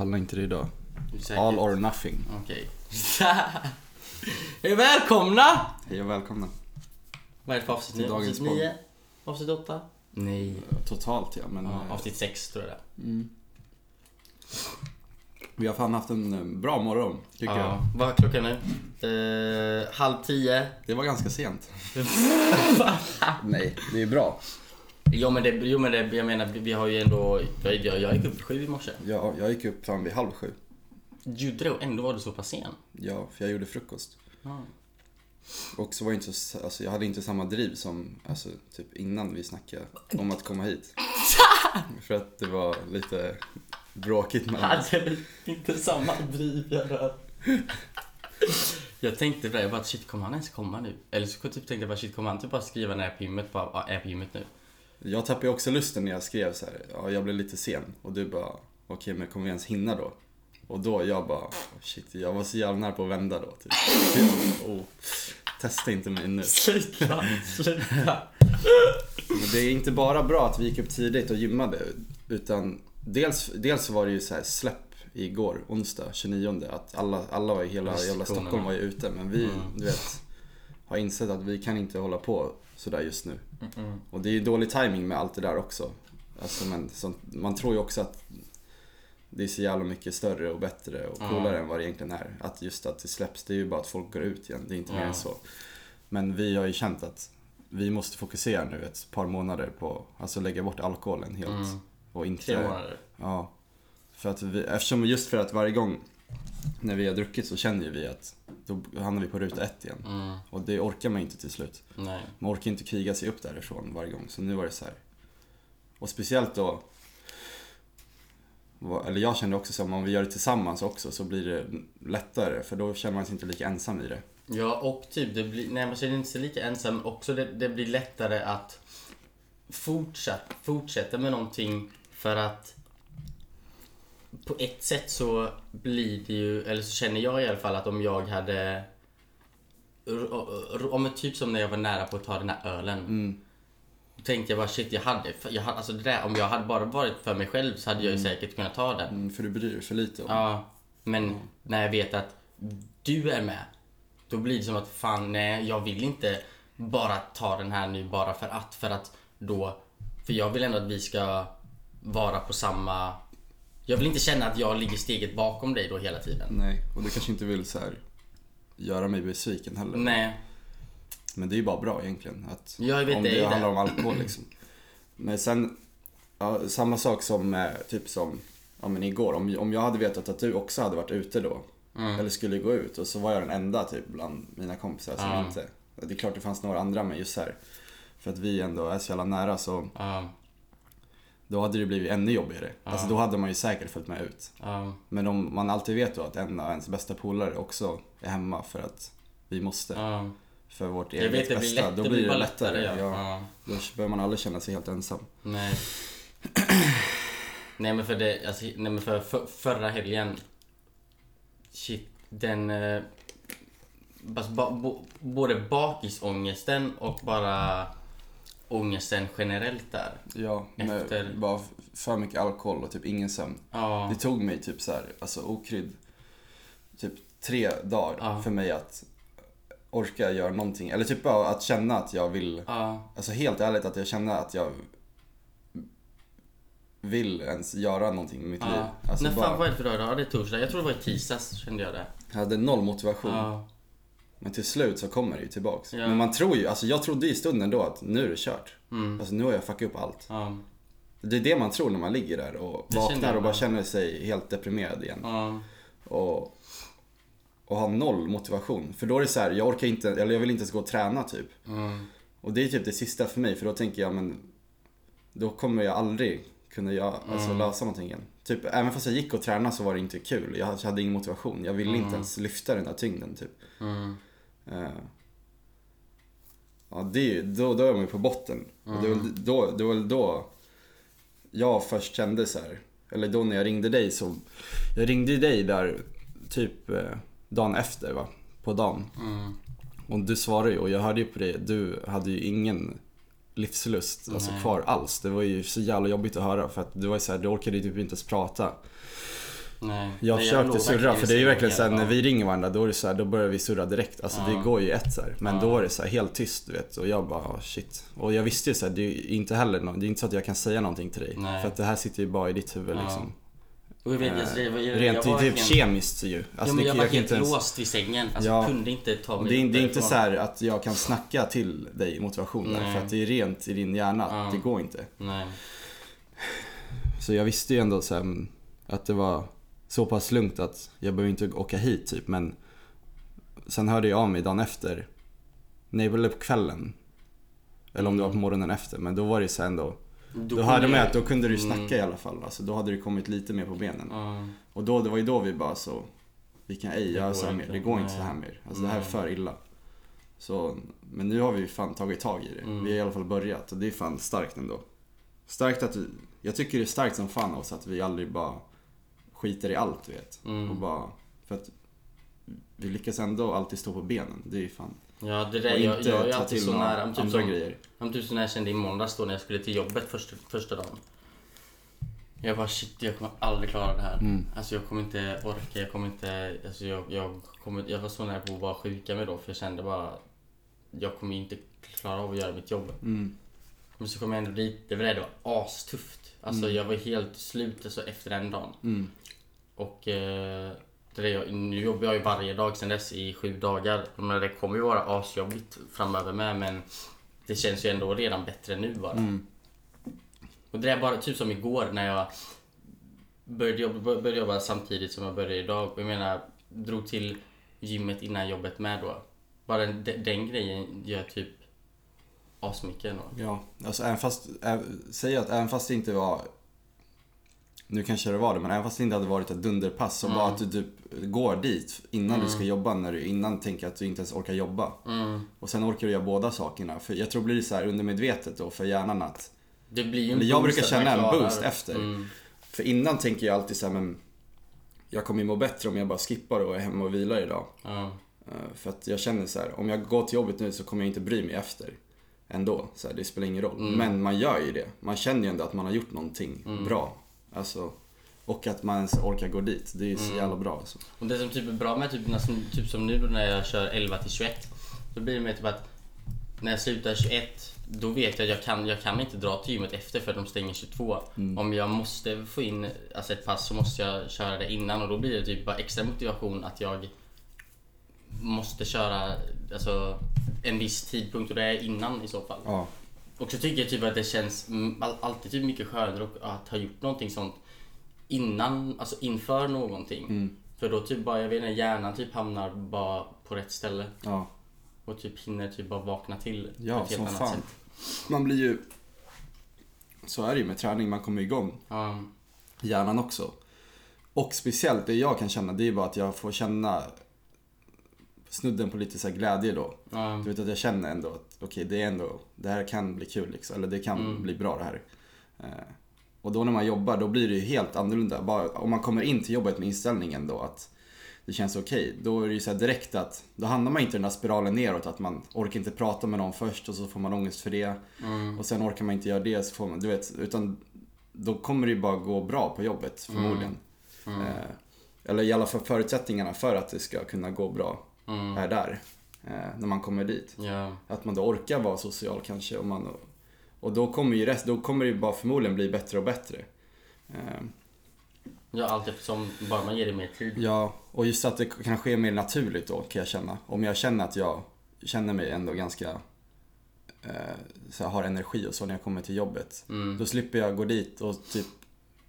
pallar inte det idag. All or nothing. Okej. Hej välkomna! Hej och välkomna. Vad är det för avsnitt nu? dagens Avsnitt 9? Avsnitt 8? Nej. Totalt ja, men... Ja, eh, avsnitt 6 tror jag det mm. Vi har fan haft en eh, bra morgon, tycker jag. ja. Vad är klockan nu? Eh, halv tio. Det var ganska sent. Nej, det är bra. Jo men, det, jo men det, jag menar vi har ju ändå, jag, jag, jag gick upp sju i morse. Ja, jag gick upp fan vid halv sju. Det och ändå var du så pass sen. Ja, för jag gjorde frukost. Ja. Och så var jag inte så, alltså jag hade inte samma driv som, alltså typ innan vi snackade om att komma hit. för att det var lite bråkigt oss. Hade inte samma driv jag rör. Jag tänkte på det, jag bara shit kommer han ens komma nu? Eller så typ tänkte jag bara shit kommer han typ bara skriva när jag är på gymmet, bara "Ja, är jag på gymmet nu? Jag tappade också lusten när jag skrev så här. ja jag blev lite sen. Och du bara, okej men kommer vi ens hinna då? Och då jag bara, oh, shit jag var så jävla nära på att vända då typ. oh, testa inte mig nu. Sluta, sluta. Men det är inte bara bra att vi gick upp tidigt och gymmade. Utan dels, dels var det ju så här släpp igår, onsdag 29. Att alla, alla var i hela jävla. Stockholm var ju ute. Men vi, Mm. du vet, har insett att vi kan inte hålla på sådär just nu. Mm. Och det är ju dålig timing med allt det där också. Alltså, men, så, man tror ju också att det är så jävla mycket större och bättre och coolare än vad det egentligen är. Att just att det släpps, det är ju bara att folk går ut igen. Det är inte mer än så. Men vi har ju känt att vi måste fokusera nu ett par månader på, alltså lägga bort alkoholen helt. Mm. Och inte, Tre månader. Ja. För att vi, eftersom just för att varje gång när vi har druckit så känner ju vi att då hamnar vi på ruta ett igen. Mm. Och det orkar man inte till slut. Nej. Man orkar inte kriga sig upp därifrån varje gång. Så nu var det så här. Och speciellt då, eller jag kände också så om vi gör det tillsammans också så blir det lättare. För då känner man sig inte lika ensam i det. Ja och typ det blir, nej man känner inte sig lika ensam också det, det blir lättare att fortsätta, fortsätta med någonting för att på ett sätt så blir det ju, eller så känner jag i alla fall att om jag hade om typ som när jag var nära på att ta den här ölen. Mm. Då tänkte jag bara shit jag hade, jag hade alltså det där, om jag hade bara varit för mig själv så hade jag ju säkert kunnat ta den. Mm, för du bryr dig för lite om Ja, men när jag vet att du är med, då blir det som att fan nej, jag vill inte bara ta den här nu bara för att, för att då, för jag vill ändå att vi ska vara på samma, jag vill inte känna att jag ligger steget bakom dig då hela tiden. Nej, och du kanske inte vill så här göra mig besviken heller. Nej, Men det är ju bara bra egentligen. Att Jag vet om det, det, handlar om alkohol liksom. Men sen, ja, samma sak som eh, typ som ja, men igår. Om, om jag hade vetat att du också hade varit ute då. Mm. Eller skulle gå ut och så var jag den enda typ bland mina kompisar som Ja. inte. Det är klart det fanns några andra men just här. För att vi ändå är så jävla nära så ja, då hade det blivit ännu jobbigare. Ja. Alltså då hade man ju säkert följt med ut. ja, Men om man alltid vet då att en av ens bästa polare också är hemma för att vi måste. ja. För vårt eget vet det blir, bästa. lätt, då blir det bara lättare. ja. Då behöver man aldrig känna sig helt ensam. Nej. nej men för det, alltså, nej men för, för förra helgen. Shit, den... Eh, bas- ba, bo, både bakisångesten och bara ångesten generellt där. Ja, Efter- med bara för mycket alkohol och typ ingen sömn. Ja. Det tog mig typ så här, alltså okrydd, typ tre dagar Ja. för mig att orka göra någonting. Eller typ bara att känna att jag vill, Ja. alltså helt ärligt att jag känner att jag vill ens göra någonting med mitt liv. ja. Alltså När fan bara, var det för dag idag? Det är torsdag. Jag tror det var i tisdags kände jag det. jag hade noll motivation. Men till slut så kommer det ju tillbaks. Ja. Men man tror ju, alltså jag trodde i stunden då att nu är det kört. Mm. Alltså nu har jag fuckat upp allt. Ja. Det är det man tror när man ligger där och Det vaknar och bara känner sig helt deprimerad igen. Ja. Och, och har noll motivation. För då är det så här, jag orkar inte, eller jag vill inte ens gå och träna typ. Mm. Och det är typ det sista för mig för då tänker jag men då kommer jag aldrig kunna göra, alltså Mm. lösa någonting igen. Typ, även fast jag gick och tränade så var det inte kul. Jag hade ingen motivation. Jag ville Mm. inte ens lyfta den där tyngden typ. Mm. Ja, det då, då är man ju på botten. Och det, var, väl då, det var väl då jag först kände så här. eller då när jag ringde dig så, jag ringde dig där typ eh, dagen efter va, på dagen. Mm. Och du svarade ju och jag hörde ju på det, du hade ju ingen livslust alltså, Nej. kvar alls. Det var ju så jävla jobbigt att höra för att du var ju så här, du orkade ju typ inte ens prata. Nej. Jag försökte låg surra för det är ju verkligen såhär när vi ringer varandra då är det så här, då börjar vi surra direkt. Alltså det Ja. går ju ett så här. Men Ja. då är det så här helt tyst du vet. Och jag bara oh, shit. Och jag visste ju såhär, det är ju inte heller nå- det är inte så att jag kan säga någonting till dig. Nej. För att det här sitter ju bara i ditt huvud Ja. liksom. Och jag vet, Eh, alltså, det var, jag, Rent jag typ verkligen- kemiskt ju. Ja, Alltså, men det, jag var helt ens- låst vid sängen. Alltså, Ja. kunde inte ta mig det, är, det är inte så här att jag kan snacka till dig motivation där, för att det är rent i din hjärna. Ja. Det går inte. Nej. Så jag visste ju ändå så mm, att det var så pass lugnt att jag behöver inte åka hit typ. Men sen hörde jag av mig dagen efter. Nej, väl på kvällen. Eller om det var på morgonen efter. Men då var det så ändå. Då, kunde hörde man att då kunde du Mm. snacka i alla fall. Alltså, då hade du kommit lite mer på benen. Ja. Och då, det var ju då vi bara så. Vi kan ej göra så här mer. inte. Det går inte Nej. så här mer. Alltså det här är Nej. för illa. Så, men nu har vi fan tagit tag i det. Mm. Vi har i alla fall börjat och det är fan starkt ändå. Starkt att vi, jag tycker det är starkt som fan av oss att vi aldrig bara skiter i allt du vet. Mm. Och bara, för att vi lyckas ändå alltid stå på benen. Det är ju fan. Ja, det där, och jag, inte jag är ta alltid till så nära. Typ andra som, grejer. som typ så när jag kände i måndags då när jag skulle till jobbet första, första dagen. Jag bara shit, jag kommer aldrig klara det här. Mm. Alltså jag kommer inte orka, jag kommer inte... Alltså jag, jag, kommer, jag var så nära på att bara sjuka mig då för jag kände bara... Jag kommer inte klara av att göra mitt jobb. Mm. Men så kom jag ändå dit, det var det, det var astufft. Alltså Mm. jag var helt slut alltså, efter den dagen. Mm. Och eh, det jag, nu jobbar jag ju varje dag sen dess i sju dagar. Men det kommer ju vara asjobbigt framöver med men det känns ju ändå redan bättre nu bara. Mm. Och det är bara typ som igår när jag började jobba, började jobba samtidigt som jag började idag. Jag menar, drog till gymmet innan jobbet med då. Bara den, den grejen gör typ asmycket ändå. Ja, alltså även fast, säg att även fast det inte var nu kanske det var det, men även fast det inte hade varit ett dunderpass så Mm. bara att du typ går dit innan du ska jobba, när du innan tänker att du inte ens orkar jobba. Mm. Och sen orkar du göra båda sakerna. För jag tror det blir så här undermedvetet då för hjärnan att, Det blir en jag brukar känna en boost efter. Mm. För innan tänker jag alltid så här, men jag kommer ju må bättre om jag bara skippar och är hemma och vilar idag. Eh, För att jag känner så här, om jag går till jobbet nu så kommer jag inte bry mig efter. Ändå, så här, det spelar ingen roll. Mm. Men man gör ju det. Man känner ju ändå att man har gjort någonting Mm. bra. Alltså, och att man ens orkar gå dit. Det är ju så Mm. jävla bra alltså. Och det som typ är bra med typ, typ som nu när jag kör 11 till 21. Då blir det med typ att när jag slutar 21 då vet jag att jag kan, jag kan inte dra till gymmet efter för de stänger 22. Mm. Om jag måste få in alltså ett pass så måste jag köra det innan och då blir det typ bara extra motivation att jag måste köra alltså, en viss tidpunkt och det är innan i så fall. Ja. Och så tycker jag typ att det känns all, alltid typ mycket skönare att- ha gjort någonting sånt innan, alltså inför någonting. Mm. För då typ bara, jag vet inte, hjärnan typ hamnar bara på rätt ställe. Ja. Och typ hinner typ bara vakna till på Ja, ett helt annat fan. sätt. Man blir ju... Så är det ju med träning, man kommer igång. Ja, Hjärnan också. Och speciellt det jag kan känna, det är bara att jag får känna snudden på lite så glädje då. ja, Du vet att jag känner ändå att okej, det är ändå, det här kan bli kul liksom. Eller det kan Mm. bli bra det här. Eh, och då när man jobbar, då blir det ju helt annorlunda. Bara, om man kommer in till jobbet med inställningen då att det känns okej. Då är det ju så direkt att, då hamnar man inte i den där spiralen neråt. Att man orkar inte prata med någon först och så får man ångest för det. mm, Och sen orkar man inte göra det så får man, du vet. Utan då kommer det ju bara gå bra på jobbet förmodligen. mm, Eh, eller i alla fall förutsättningarna för att det ska kunna gå bra mm, är där. Eh, när man kommer dit. ja, Att man då orkar vara social kanske. Och, man, och då kommer ju rest, då kommer det ju bara förmodligen bli bättre och bättre. Eh, ja, allt eftersom bara man ger det mer tid. ja, och just att det kan ske mer naturligt då kan jag känna. Om jag känner att jag känner mig ändå ganska eh, så här, har energi och så när jag kommer till jobbet. Mm, Då slipper jag gå dit och typ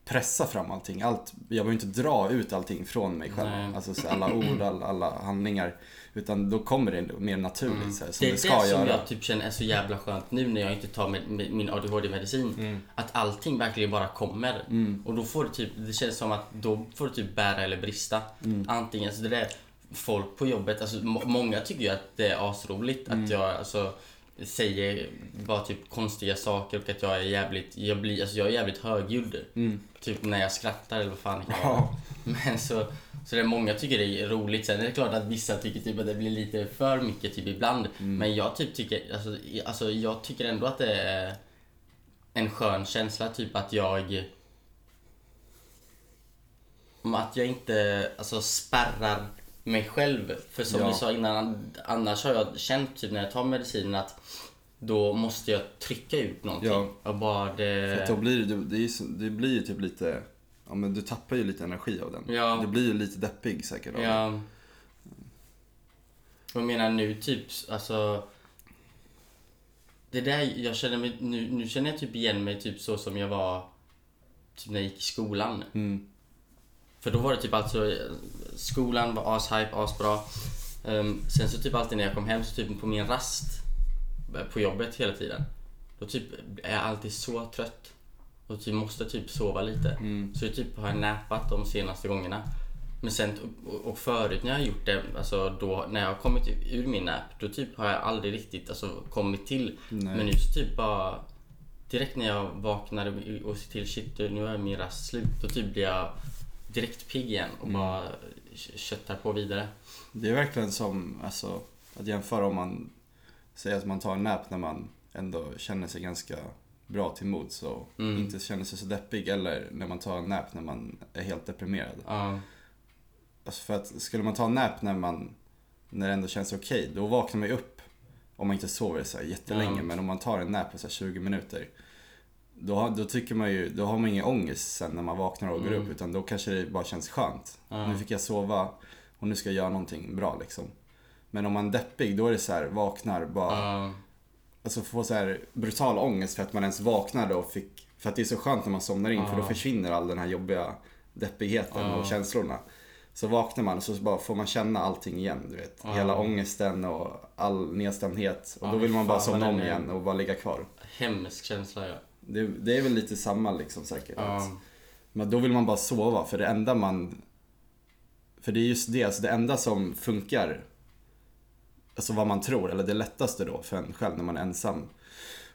pressa fram allting. Allt, jag behöver inte dra ut allting från mig själv. Nej. Alltså så alla ord, alla, alla handlingar. Utan då kommer det mer naturligt Mm. så här, som det det, är ska det som göra. jag typ känner är så jävla skönt nu när jag inte tar med, med min ADHD-medicin. Mm. Att allting verkligen bara kommer. Mm. Och då får det typ, det känns som att då får det typ bära eller brista. Mm. Antingen, så det där folk på jobbet, alltså må- många tycker ju att det är asroligt Mm. att jag alltså säger bara typ konstiga saker och att jag är jävligt, jag blir, alltså jag är jävligt högljudd. Mm. Typ när jag skrattar eller vad fan det kan vara. Men så, så det är många tycker det är roligt. Sen är det klart att vissa tycker typ att det blir lite för mycket typ ibland. Mm. Men jag typ tycker, alltså, alltså jag tycker ändå att det är en skön känsla typ att jag att jag inte alltså, spärrar mig själv. För som Ja. du sa innan, annars har jag känt typ när jag tar medicinen att då måste jag trycka ut någonting. Ja. Och bara det... För då blir det, det, är det blir ju typ lite, ja men du tappar ju lite energi av den. Ja. Du blir ju lite deppig säkert av det. Ja. Jag menar nu typ, alltså. Det där, jag känner mig, nu, nu känner jag typ igen mig typ så som jag var typ när jag gick i skolan. Mm. För då var det typ alltså, eh, skolan var ashype, asbra. Um, sen så typ alltid när jag kom hem så typ på min rast eh, på jobbet hela tiden. Då typ är jag alltid så trött. Och typ måste typ sova lite. Mm. Så jag typ har jag näpat de senaste gångerna. Men sen, och- förut när jag har gjort det, alltså då när jag har kommit ur min nap, då typ har jag aldrig riktigt alltså, kommit till. Nej. Men nu så typ bara Direkt när jag vaknar och- och ser till shit nu är min rast slut. Då typ blir jag direkt pigg igen och Mm. bara köttar på vidare. Det är verkligen som, alltså, att jämföra om man säger att man tar en nap när man ändå känner sig ganska bra till mods och Mm. inte känner sig så deppig eller när man tar en nap när man är helt deprimerad. Ja. Alltså för att skulle man ta en nap när man, när det ändå känns okej, då vaknar man ju upp om man inte sover så här jättelänge. Ja. Men om man tar en nap på så här 20 minuter, då, har- då tycker man ju, då har man ingen ångest sen när man vaknar och går Mm. upp. Utan då kanske det bara känns skönt. Ja. Nu fick jag sova och nu ska jag göra någonting bra liksom. Men om man är deppig, då är det så här, vaknar bara, Ja. alltså få så här brutal ångest för att man ens vaknade och fick, för att det är så skönt när man somnar in för då försvinner all den här jobbiga deppigheten Ja. och känslorna. Så vaknar man och så bara får man känna allting igen, du vet. Ja. Hela ångesten och all nedstämdhet. Och Ja, då vill man bara somna om igen och bara ligga kvar. Hemsk känsla ja. Det, det är väl lite samma liksom säkert. ja. Men då vill man bara sova för det enda man... För det är just det, alltså det enda som funkar, alltså vad man tror, eller det lättaste då för en själv när man är ensam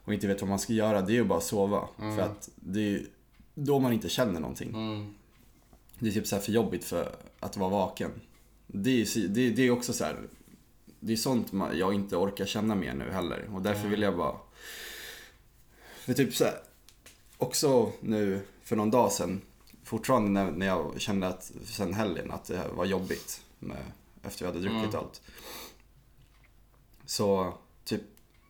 och inte vet vad man ska göra, det är ju bara att sova. För att det är ju då man inte känner någonting. Mm. Det är typ så här för jobbigt för att vara vaken. Det är ju det, det är också så här. Det är sånt jag inte orkar känna mer nu heller. Och därför vill jag bara... För typ så här, Också nu för någon dag sedan. Fortfarande när, när jag kände att sen helgen att det var jobbigt. Med, efter vi hade druckit Mm. allt. Så typ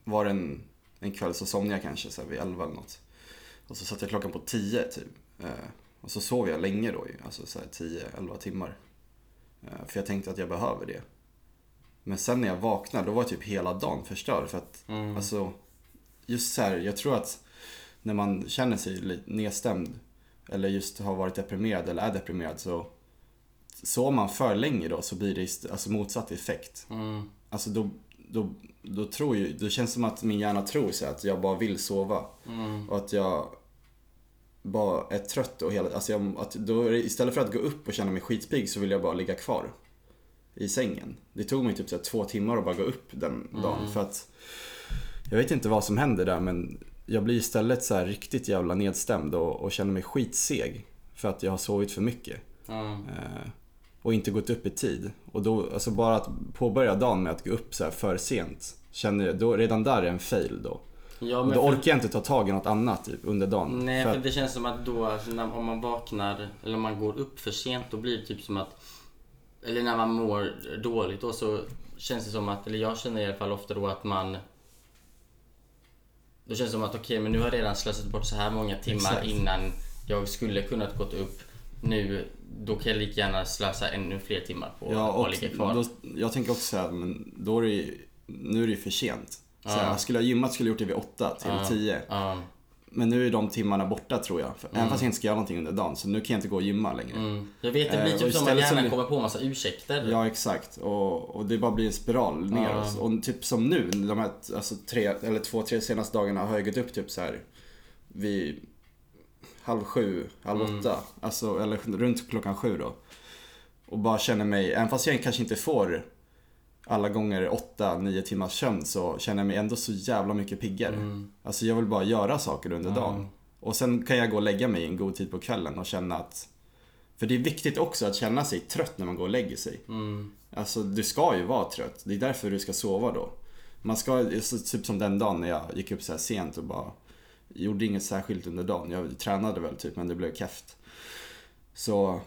var det en, en kväll så somnade jag kanske så här vid 11 eller något. Och så satte jag klockan på 10 typ. Eh, och så sov jag länge då ju, alltså så här 10-11 timmar. Eh, för jag tänkte att jag behöver det. Men sen när jag vaknade, då var typ hela dagen förstörd. För att, Mm. alltså, just så här, jag tror att när man känner sig lite nedstämd eller just har varit deprimerad eller är deprimerad så sover man för länge då så blir det alltså motsatt effekt. Mm. Alltså då, då, då tror ju, det känns som att min hjärna tror sig att jag bara vill sova. Mm. Och att jag bara är trött och hela, alltså jag, att då det, istället för att gå upp och känna mig skitpigg så vill jag bara ligga kvar i sängen. Det tog mig typ så två timmar att bara gå upp den dagen för att jag vet inte vad som händer där men jag blir istället så här riktigt jävla nedstämd och, och känner mig skitseg för att jag har sovit för mycket. Eh, och inte gått upp i tid. Och då, alltså bara att påbörja dagen med att gå upp så för sent. Känner jag, då, redan där är en fail då. Ja, Och men då för- orkar jag inte ta tag i något annat typ, under dagen. Nej, För för det känns som att då, alltså, när, om man vaknar eller om man går upp för sent, då blir det typ som att... Eller när man mår dåligt då så känns det som att, eller jag känner i alla fall ofta då att man... Då känns det som att okej, men nu har jag redan slösat bort så här många timmar Exakt. innan jag skulle kunnat gått upp. Nu, då kan jag lika gärna slösa ännu fler timmar på Ja, att ligga kvar. då, jag tänker också såhär, men då är det ju, nu är det ju för sent. Så här. Skulle jag gymmat skulle jag gjort det vid 8 till Ja. 10. Ja, Men nu är de timmarna borta tror jag. Även fast jag inte ska göra någonting under dagen. Så nu kan jag inte gå och gymma längre. mm. Jag vet, det blir Eh, typ som att hjärnan kommer på massa ursäkter. Ja exakt och, och det bara blir en spiral neråt. Ja. Och typ som nu, de här alltså, tre, eller två, tre senaste dagarna har jag gått upp typ så här vid halv sju, halv Mm. åtta. Alltså, eller runt klockan sju då. Och bara känner mig, även fast jag kanske inte får alla gånger åtta, nio timmars sömn så känner jag mig ändå så jävla mycket piggare. Mm. Alltså jag vill bara göra saker under dagen. Och sen kan jag gå och lägga mig i en god tid på kvällen och känna att För det är viktigt också att känna sig trött när man går och lägger sig. Mm. Alltså du ska ju vara trött. Det är därför du ska sova då. Man ska, så- typ som den dagen när jag gick upp så sent och bara Gjorde inget särskilt under dagen. Jag tränade väl typ men det blev keft. Så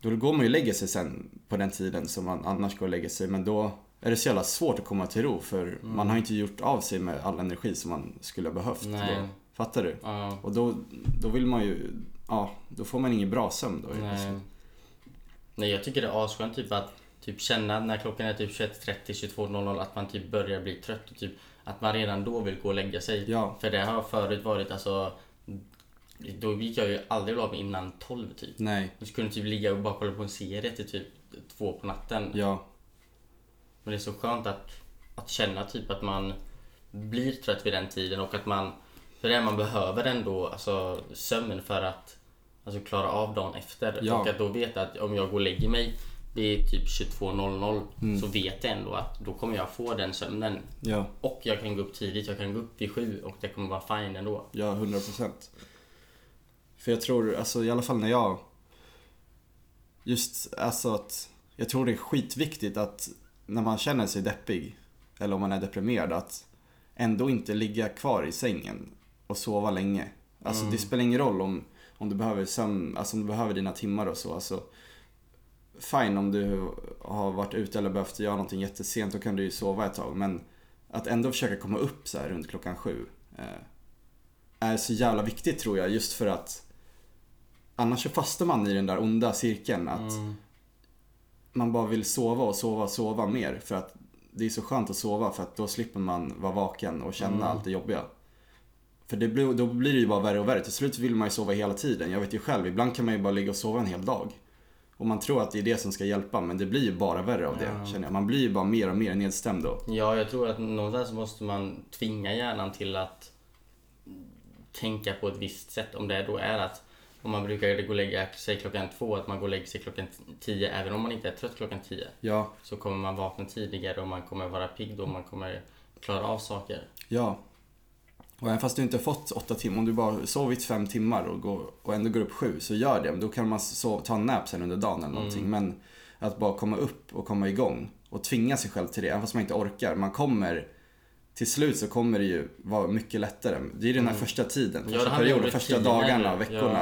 Då går man ju och lägger sig sen på den tiden som man annars går och lägger sig. Men då är det så jävla svårt att komma till ro för Mm. man har inte gjort av sig med all energi som man skulle ha behövt. Nej. Då. Fattar du? Ja. Och då, då vill man ju, ja, då får man ingen bra sömn då. Nej. Nej jag tycker det är asskönt typ att typ känna när klockan är typ 21.30, 22.00 att man typ börjar bli trött och typ att man redan då vill gå och lägga sig. Ja. För det har förut varit alltså då gick jag ju aldrig och innan 12 typ. Nej, Jag skulle typ ligga och bara kolla på en serie till typ två på natten. ja, Men det är så skönt att, att känna typ att man blir trött vid den tiden och att man för det är man behöver ändå alltså sömn för att alltså, klara av dagen efter. Ja. Och att då veta att om jag går och lägger mig vid typ 22.00 Mm. så vet jag ändå att då kommer jag få den sömnen. ja, Och jag kan gå upp tidigt, jag kan gå upp vid sju och det kommer vara fine ändå. ja, 100 procent. För jag tror, alltså i alla fall när jag, just alltså att, jag tror det är skitviktigt att när man känner sig deppig, eller om man är deprimerad, att ändå inte ligga kvar i sängen och sova länge. Alltså det spelar ingen roll om, om du behöver sömn, alltså om du behöver dina timmar och så. Alltså, fine om du har varit ute eller behövt göra någonting jättesent, då kan du ju sova ett tag. Men att ändå försöka komma upp så här runt klockan sju eh, är så jävla viktigt tror jag, just för att annars så fastnar man i den där onda cirkeln. Att Mm. Man bara vill sova och sova och sova mer. För att det är så skönt att sova för att då slipper man vara vaken och känna Mm. allt det jobbiga. För det blir, då blir det ju bara värre och värre. Till slut vill man ju sova hela tiden. Jag vet ju själv, ibland kan man ju bara ligga och sova en hel dag. Och man tror att det är det som ska hjälpa, men det blir ju bara värre av det, Ja. känner jag. Man blir ju bara mer och mer nedstämd då. Ja, jag tror att någonstans måste man tvinga hjärnan till att tänka på ett visst sätt. Om det då är att om man brukar gå och lägga sig klockan två, att man går och lägger sig klockan tio, även om man inte är trött klockan tio, Ja, så kommer man vakna tidigare och man kommer vara pigg då och man kommer klara av saker. ja. Och även fast du inte fått åtta timmar, om du bara sovit fem timmar och, går, och ändå går upp sju, så gör det. Då kan man sova, ta en nap sen under dagen eller någonting. Men att bara komma upp och komma igång och tvinga sig själv till det, även fast man inte orkar. Man kommer, till slut så kommer det ju vara mycket lättare. Det är den här första tiden, Ja, det första om perioden, första dagarna, veckorna.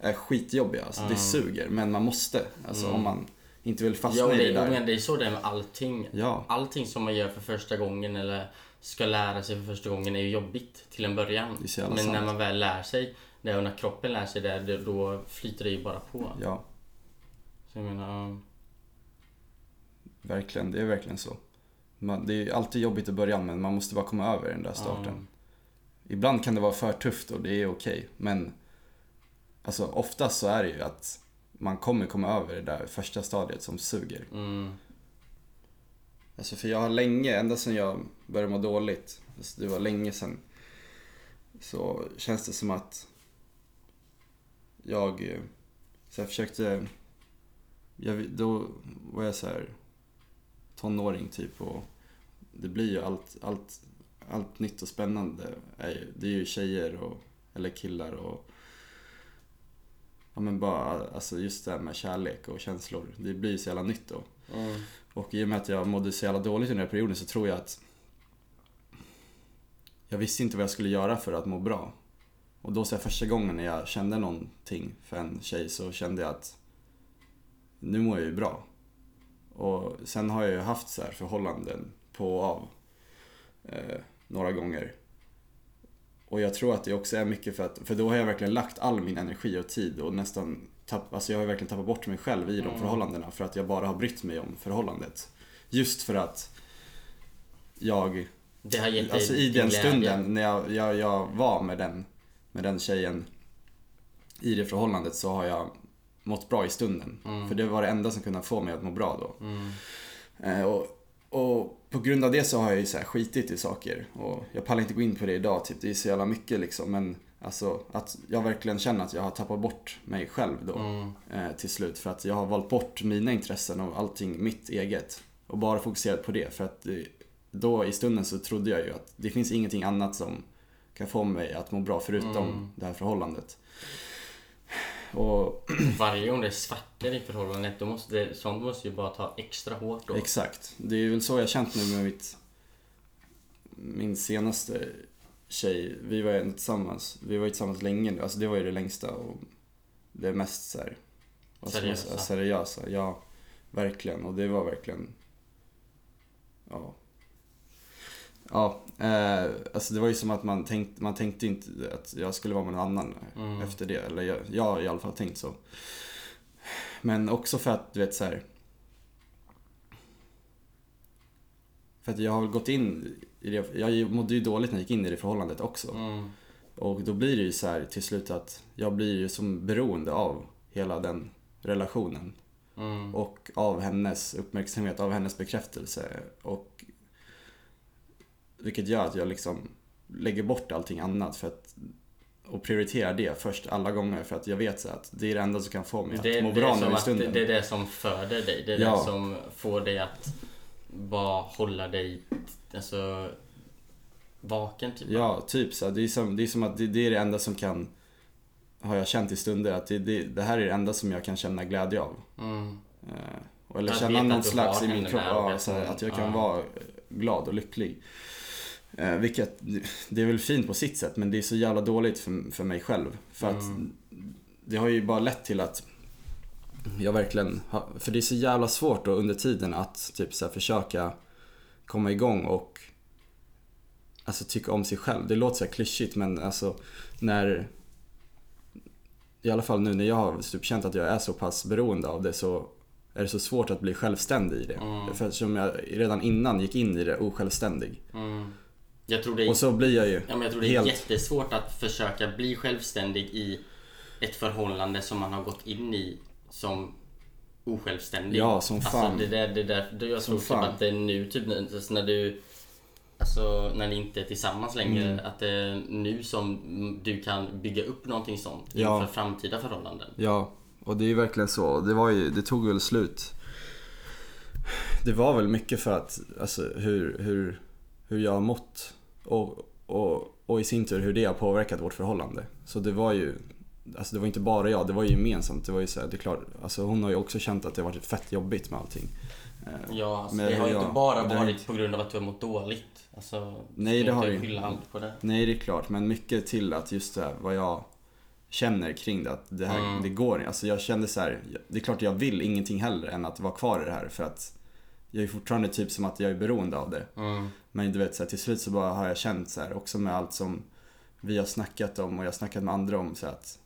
Ja. Är skitjobbiga, alltså, det suger. Men man måste, alltså om man inte vill fastna Ja, och i det det, där. men det är så det är med allting. Ja. Allting som man gör för första gången eller ska lära sig för första gången är ju jobbigt till en början. Det Men när sant. man väl lär sig det och när kroppen lär sig det, det- då flyter det ju bara på. Ja, Så jag menar, ja. verkligen. Det är verkligen så. Man, det är alltid jobbigt i början, men man måste bara komma över den där starten. Ja. Ibland kan det vara för tufft och det är okej. Men alltså oftast så är det ju att man kommer komma över det där första stadiet som suger. Mm. Alltså för jag har länge, ända sedan jag började må dåligt, alltså det var länge sedan, så känns det som att jag, så jag försökte, jag, då var jag så här tonåring typ och det blir ju allt, allt, allt nytt och spännande. Är ju, det är ju tjejer och, eller killar och Ja men bara, alltså just det här med kärlek och känslor. Det blir ju så jävla nytt då. Mm. Och i och med att jag mådde så jävla dåligt under den här perioden så tror jag att jag visste inte vad jag skulle göra för att må bra. Och då så här, första gången när jag kände någonting för en tjej så kände jag att nu mår jag ju bra. Och sen har jag ju haft så här förhållanden på och av eh, några gånger. Och jag tror att det också är mycket för att, för då har jag verkligen lagt all min energi och tid och nästan tapp, alltså jag har verkligen tappat bort mig själv i de Mm. förhållandena för att jag bara har brytt mig om förhållandet. Just för att jag, Det har gett alltså i den glädje. stunden när jag, jag, jag var med den, med den tjejen i det förhållandet så har jag mått bra i stunden. Mm. För det var det enda som kunde få mig att må bra då. Mm. Eh, och, och på grund av det så har jag ju så här skitit i saker. Och jag pallar inte gå in på det idag, typ. det är så jävla mycket liksom. Men alltså att jag verkligen känner att jag har tappat bort mig själv då. Mm. Eh, till slut. För att jag har valt bort mina intressen och allting mitt eget. Och bara fokuserat på det. För att eh, då i stunden så trodde jag ju att det finns ingenting annat som kan få mig att må bra förutom Mm. det här förhållandet. Och Varje gång det är svartare i förhållandet, då måste det, sånt måste ju bara ta extra hårt då. Exakt. Det är väl så jag känt nu med mitt, min senaste tjej. Vi var ju tillsammans, vi var ju tillsammans länge nu. Alltså det var ju det längsta och det mest så här Seriösa. seriösa. Ja, verkligen. Och det var verkligen, ja. Ja, eh, alltså det var ju som att man tänkte, man tänkte inte att jag skulle vara med någon annan Mm. efter det. Eller jag, jag har i alla fall tänkt så. Men också för att, du vet så här. För att jag har gått in i det, jag mådde ju dåligt när jag gick in i det förhållandet också. Mm. Och då blir det ju så här till slut att jag blir ju som beroende av hela den relationen. Mm. Och av hennes uppmärksamhet, av hennes bekräftelse. Och vilket gör att jag liksom lägger bort allting annat för att och prioriterar det först alla gånger för att jag vet så att det är det enda som kan få mig att Det, må det, bra nu i att, stunden. det är det som föder dig. Det är Ja. det som får dig att bara hålla dig alltså, vaken typ. Ja, typ så. Det är som, det är som att det, det är det enda som kan, har jag känt i stunder, att det, det, det här är det enda som jag kan känna glädje av. Mm. Eh, eller Att känna någon att slags i min kropp, ja, att att jag kan ja. vara glad och lycklig. Eh, vilket, det är väl fint på sitt sätt men det är så jävla dåligt för, för mig själv. För att Mm. det har ju bara lett till att jag verkligen, har, för det är så jävla svårt då under tiden att typ så här, försöka komma igång och alltså tycka om sig själv. Det låter så här klyschigt men alltså när i alla fall nu när jag har typ känt att jag är så pass beroende av det så är det så svårt att bli självständig i det. Mm. För eftersom jag redan innan gick in i det osjälvständig. Mm. Jag tror det är, Och så blir jag ju ja, men jag tror det är helt... jättesvårt att försöka bli självständig i ett förhållande som man har gått in i som osjälvständig. Ja, som fan. Alltså, det där, det där, det jag Som tror typ fan. att det är nu typ när- alltså, när du Alltså när ni inte är tillsammans längre, Mm. att det är nu som du kan bygga upp någonting sånt Ja. inför framtida förhållanden. Ja, och det är ju verkligen så. Det var ju, det tog väl slut. Det var väl mycket för att, alltså hur, hur, hur jag har mått och, och, och i sin tur hur det har påverkat vårt förhållande. Så det var ju, alltså det var inte bara jag, det var ju gemensamt. Det var ju så här, det är klart, alltså hon har ju också känt att det har varit fett jobbigt med allting. Eh, Ja, alltså, det har ju inte bara varit på grund av att du har mått dåligt. Alltså, Nej, det har inte ju. skylla allt på det. Nej, det är klart, men mycket till att just det här, vad jag känner kring det, att det här, Mm. det går inte. Alltså jag kände så här, det är klart jag vill ingenting heller än att vara kvar i det här för att jag är fortfarande typ som att jag är beroende av det. Mm. Men du vet, så här, till slut så bara har jag känt så här, också med allt som vi har snackat om och jag har snackat med andra om så att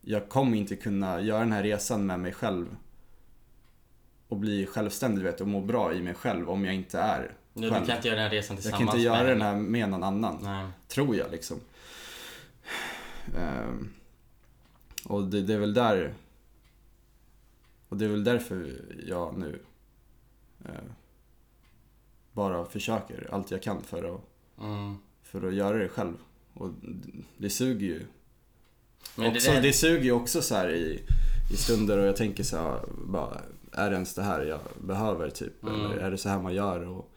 jag kommer inte kunna göra den här resan med mig själv och bli självständig vet, och må bra i mig själv om jag inte är Du, du själv. kan inte göra den resan Jag tillsammans kan inte göra med den här med någon annan. Nej. Tror jag liksom. Ehm, och det, det är väl där Och det är väl därför jag nu bara försöker allt jag kan för att, Mm. för att göra det själv. Och det, det suger ju. Men också, det det, där, suger ju också så här i, i stunder och jag tänker så här, bara, är det ens det här jag behöver typ? Mm. Eller är det så här man gör? Och,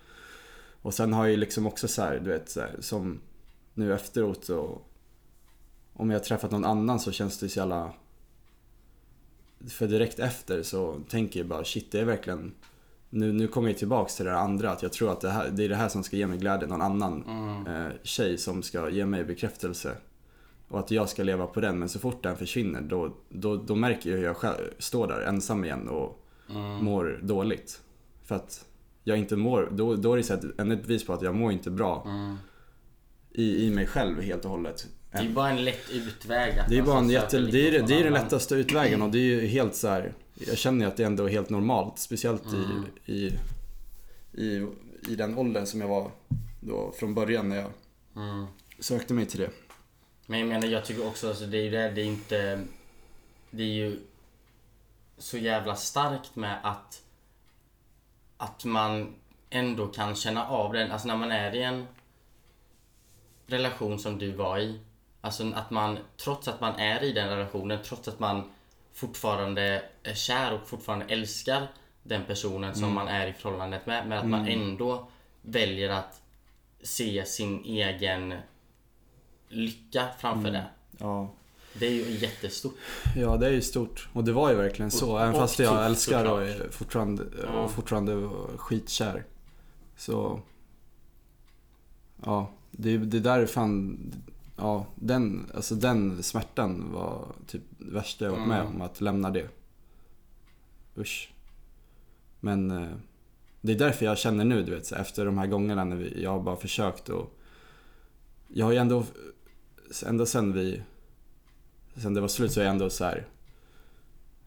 och sen har jag ju liksom också så här, du vet, så här, som nu efteråt och om jag träffat någon annan så känns det så jävla för direkt efter så tänker jag bara shit det är verkligen nu, nu kommer jag tillbaks till det andra att jag tror att det, här, det är det här som ska ge mig glädje, någon annan mm. eh, tjej som ska ge mig bekräftelse. Och att jag ska leva på den, men så fort den försvinner då, då, då märker jag hur jag själv står där ensam igen och Mm. mår dåligt. För att jag inte mår, då, då är det så ett- ännu ett bevis på att jag mår inte bra Mm. i, i mig själv helt och hållet. Det är ju bara en lätt utväg. att Det är bara en jätte, det är, det är den lättaste utvägen och det är ju helt så här. Jag känner ju att det ändå är helt normalt. Speciellt Mm. i, i, i, i den åldern som jag var då från början när jag. Mm. sökte mig till det. Men jag menar, jag tycker också, alltså, det är ju det, det är inte... Det är ju så jävla starkt med att att man ändå kan känna av den, alltså när man är i en relation som du var i. Alltså att man, trots att man är i den relationen, trots att man fortfarande är kär och fortfarande älskar den personen som man är i förhållandet med, men att man ändå väljer att se sin egen lycka framför det. Ja. Det är ju jättestort. Ja, det är ju stort. Och det var ju verkligen så. Och- Även och fast jag älskar och är fortfarande, Ja. och fortfarande skitkär. Så... Ja, det, det där är fan... Ja, den, alltså den smärtan var typ det värsta jag varit med Mm. om. Att lämna det. usch. Men eh, det är därför jag känner nu, du vet, så efter de här gångerna när vi, jag har bara försökt och jag har ju ändå, ända sen vi, sen det var slut så är jag ändå så här,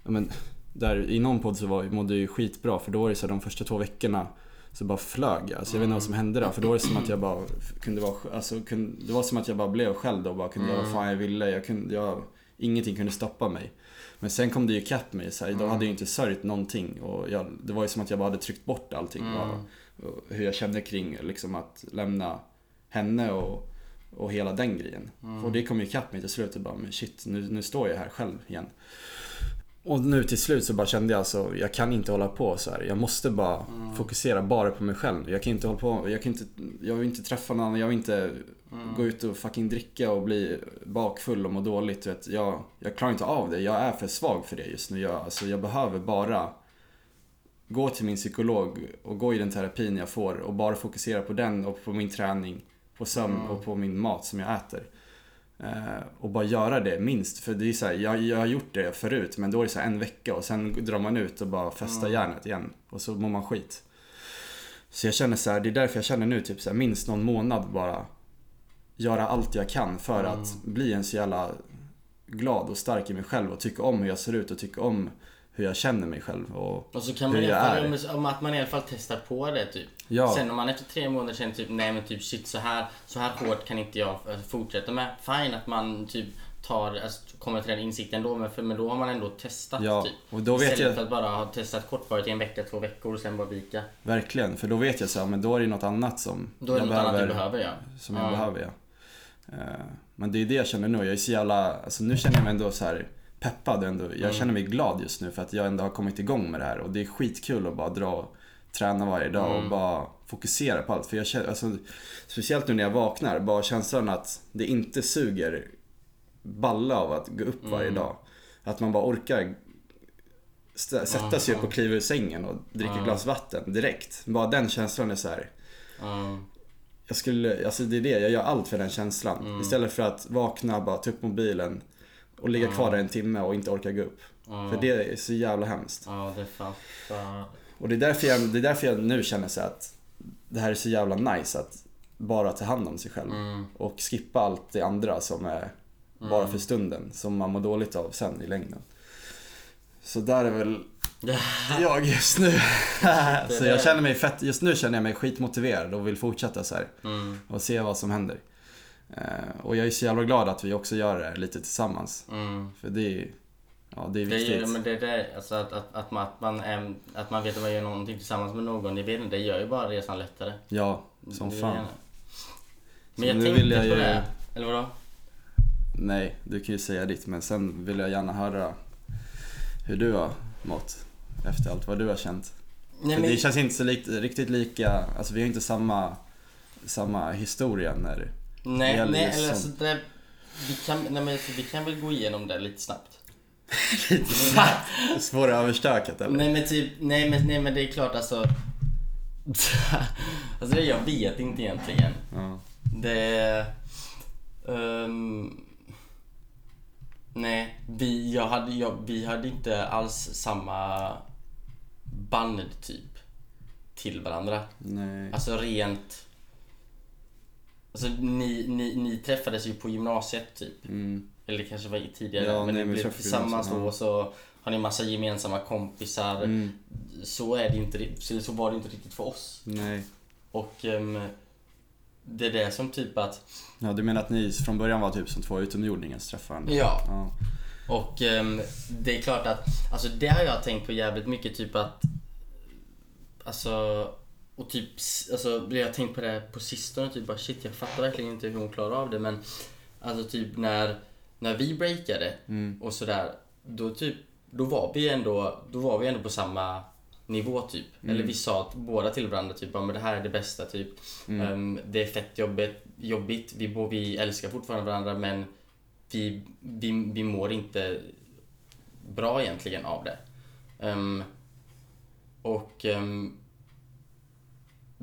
men, där i någon podd så var, mådde jag ju skitbra för då var det så här, de första två veckorna så bara flög jag. Alltså jag vet inte vad som hände där. För då var det som att jag bara kunde vara, alltså kunde, det var som att jag bara blev själv då och bara kunde göra vad fan jag ville. Jag kunde, jag, ingenting kunde stoppa mig. Men sen kom det ju ikapp mig. Så här, Då hade jag inte sörjt någonting. Och jag, det var ju som att jag bara hade tryckt bort allting. Och, och hur jag kände kring liksom att lämna henne och, och hela den grejen. Och det kom ju ikapp mig till slut och bara, men shit, nu, nu står jag här själv igen. Och nu till slut så bara kände jag alltså, jag kan inte hålla på så här. Jag måste bara fokusera bara på mig själv. Jag kan inte hålla på, jag kan inte, jag vill inte träffa någon, jag vill inte gå ut och fucking dricka och bli bakfull och må dåligt. Vet. Jag, jag klarar inte av det, jag är för svag för det just nu. Jag, alltså, jag behöver bara gå till min psykolog och gå i den terapin jag får och bara fokusera på den och på min träning, på sömn och på min mat som jag äter. Eh, och bara göra det minst. För det är så här, jag, jag har gjort det förut men då är det så en vecka och sen drar man ut och bara festar järnet igen. Och så mår man skit. Så jag känner så här, det är därför jag känner nu typ så här, minst någon månad bara göra allt jag kan för att bli en så jävla glad och stark i mig själv och tycka om hur jag ser ut och tycka om hur jag känner mig själv och, Och så kan man hur jag är. om, om att man i alla fall testar på det typ. Ja. Sen om man efter tre månader känner typ, nej men typ shit så här, så här hårt kan inte jag eh, fortsätta med. Fine att man typ tar, alltså, kommer till den insikten då, men, för, men då har man ändå testat Ja, typ. och då vet Istället jag- för att bara ha testat kortvarigt i en vecka, två veckor och sen bara vika. Verkligen, för då vet jag så här, men då är det något annat som Då är det jag något annat du behöver ja. Som jag Ja. behöver ja. Eh, Men det är det jag känner nu. Jag är så jävla, alltså nu känner jag mig ändå så här peppad ändå. Jag Mm. känner mig glad just nu för att jag ändå har kommit igång med det här och det är skitkul att bara dra och träna varje dag Mm. och bara fokusera på allt. För jag känner, alltså, speciellt nu när jag vaknar, bara känslan att det inte suger balla av att gå upp varje Mm. dag. Att man bara orkar sätta sig upp och kliva ur sängen och dricka ett glas vatten direkt. Bara den känslan är så här. Ja. Jag skulle, alltså det är det, jag gör allt för den känslan. Mm. Istället för att vakna, bara ta upp mobilen och ligga kvar där en timme och inte orka gå upp. För det är så jävla hemskt. Ja, det fan. Och det är därför jag, det är därför jag nu känner så att det här är så jävla nice att bara ta hand om sig själv. Mm. Och skippa allt det andra som är bara för stunden, som man mår dåligt av sen i längden. Så där är väl jag just nu. så jag känner mig fett, just nu känner jag mig skitmotiverad och vill fortsätta så här. Mm. och se vad som händer. Eh, och jag är så jävla glad att vi också gör det lite tillsammans. Mm. För det är, ja, det är Det är viktigt. men det där, alltså att, att, att, man, att, man, att man vet att man gör någonting tillsammans med någon, det, det gör ju bara resan lättare. Ja, som Det fan. Men jag nu tänkte vill jag på ju- det. Eller vadå? Nej, du kan ju säga ditt men sen vill jag gärna höra hur du har mått efter allt vad du har känt. Nej, men, det känns inte så likt, riktigt lika, alltså vi har inte samma, samma historia när nej, nej just eller alltså, det, vi, kan, nej, men, alltså, vi kan väl gå igenom det lite snabbt. Svåröverstökat eller? Nej men typ, nej men, nej men det är klart alltså. alltså jag vet inte egentligen. Ja. Det... ehm, nej, vi, jag hade, jag, vi hade inte alls samma band typ till varandra. Nej. Alltså rent... Alltså ni, ni, ni träffades ju på gymnasiet typ. Mm. Eller kanske var tidigare. Ja, men nej, ni blev tillsammans då gymnasiet, så har ni massa gemensamma kompisar. Mm. Så är det inte, så, var det inte riktigt för oss. Nej. Och ehm, det är det som typ att... Ja, du menar att ni från början var typ som två träffade varandra? Ja. Ja. Och ehm, det är klart att, alltså det har jag tänkt på jävligt mycket typ att Alltså och typ, alltså jag har tänkt på det på sistone typ bara shit jag fattar verkligen inte hur hon klarar av det men Alltså typ när, när vi breakade och sådär Då typ, då var vi ändå, då var vi ändå på samma nivå typ. Eller vi sa att båda till varandra typ ja, men det här är det bästa typ. Ehm, Det är fett jobbigt, jobbigt. Vi, vi älskar fortfarande varandra men vi, vi, vi mår inte bra egentligen av det. Ehm, och ehm,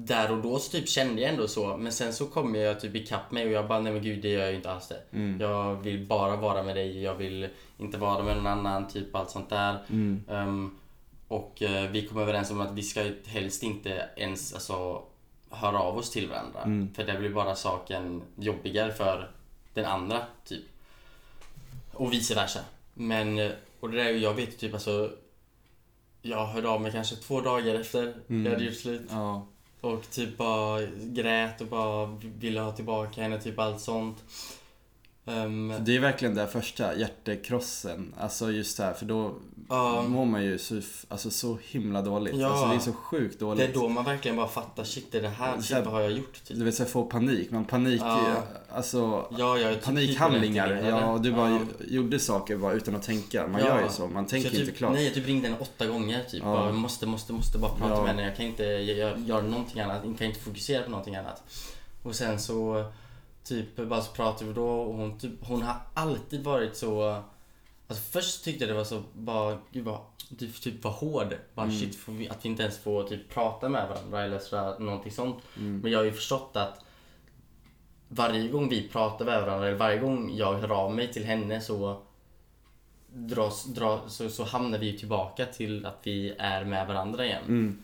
där och då så typ kände jag ändå så, men sen så kom jag typ ikapp mig och jag bara nej men gud det gör jag ju inte alls det. Jag vill bara vara med dig, jag vill inte vara med någon annan, typ allt sånt där. Ehm, Och eh, vi kom överens om att vi ska helst inte ens alltså, höra av oss till varandra. Mm. För det blir bara saken jobbigare för den andra, typ. Och vice versa. Men, eh, och det där, jag vet typ alltså Jag hörde av mig kanske två dagar efter Mm. vi hade gjort slut. Ja. Och typ bara grät och bara ville ha tillbaka henne, typ allt sånt. Ehm, Det är verkligen det första hjärtekrossen. Alltså just det här, för då ja, mår man ju så, alltså, så himla dåligt. Ja. Alltså det är så sjukt det dåligt. är då man verkligen bara fattar, shit det är det här, Så typ, vad har jag gjort? Typ. Du vet, så få panik. Man panik, Ja. alltså Ja, är typ panikhandlingar. Ja, du bara Ja. gjorde saker bara utan att tänka. Man Ja. gör ju så, man tänker typ, inte klart. Nej, jag typ ringde henne åtta gånger. Typ. Ja. Bara, måste, måste, måste bara prata Ja. med henne. Jag kan inte göra någonting annat. Jag kan inte fokusera på någonting annat. Och sen så typ bara så pratade vi då och hon, typ, hon har alltid varit så... Alltså först tyckte jag det var så bara, gud vad, typ var hård. Bara Mm. shit, vi, att vi inte ens får typ prata med varandra eller sådär, någonting sånt. Mm. Men jag har ju förstått att varje gång vi pratar med varandra, eller varje gång jag hör av mig till henne så dras, dra, så, så hamnar vi ju tillbaka till att vi är med varandra igen. Mm.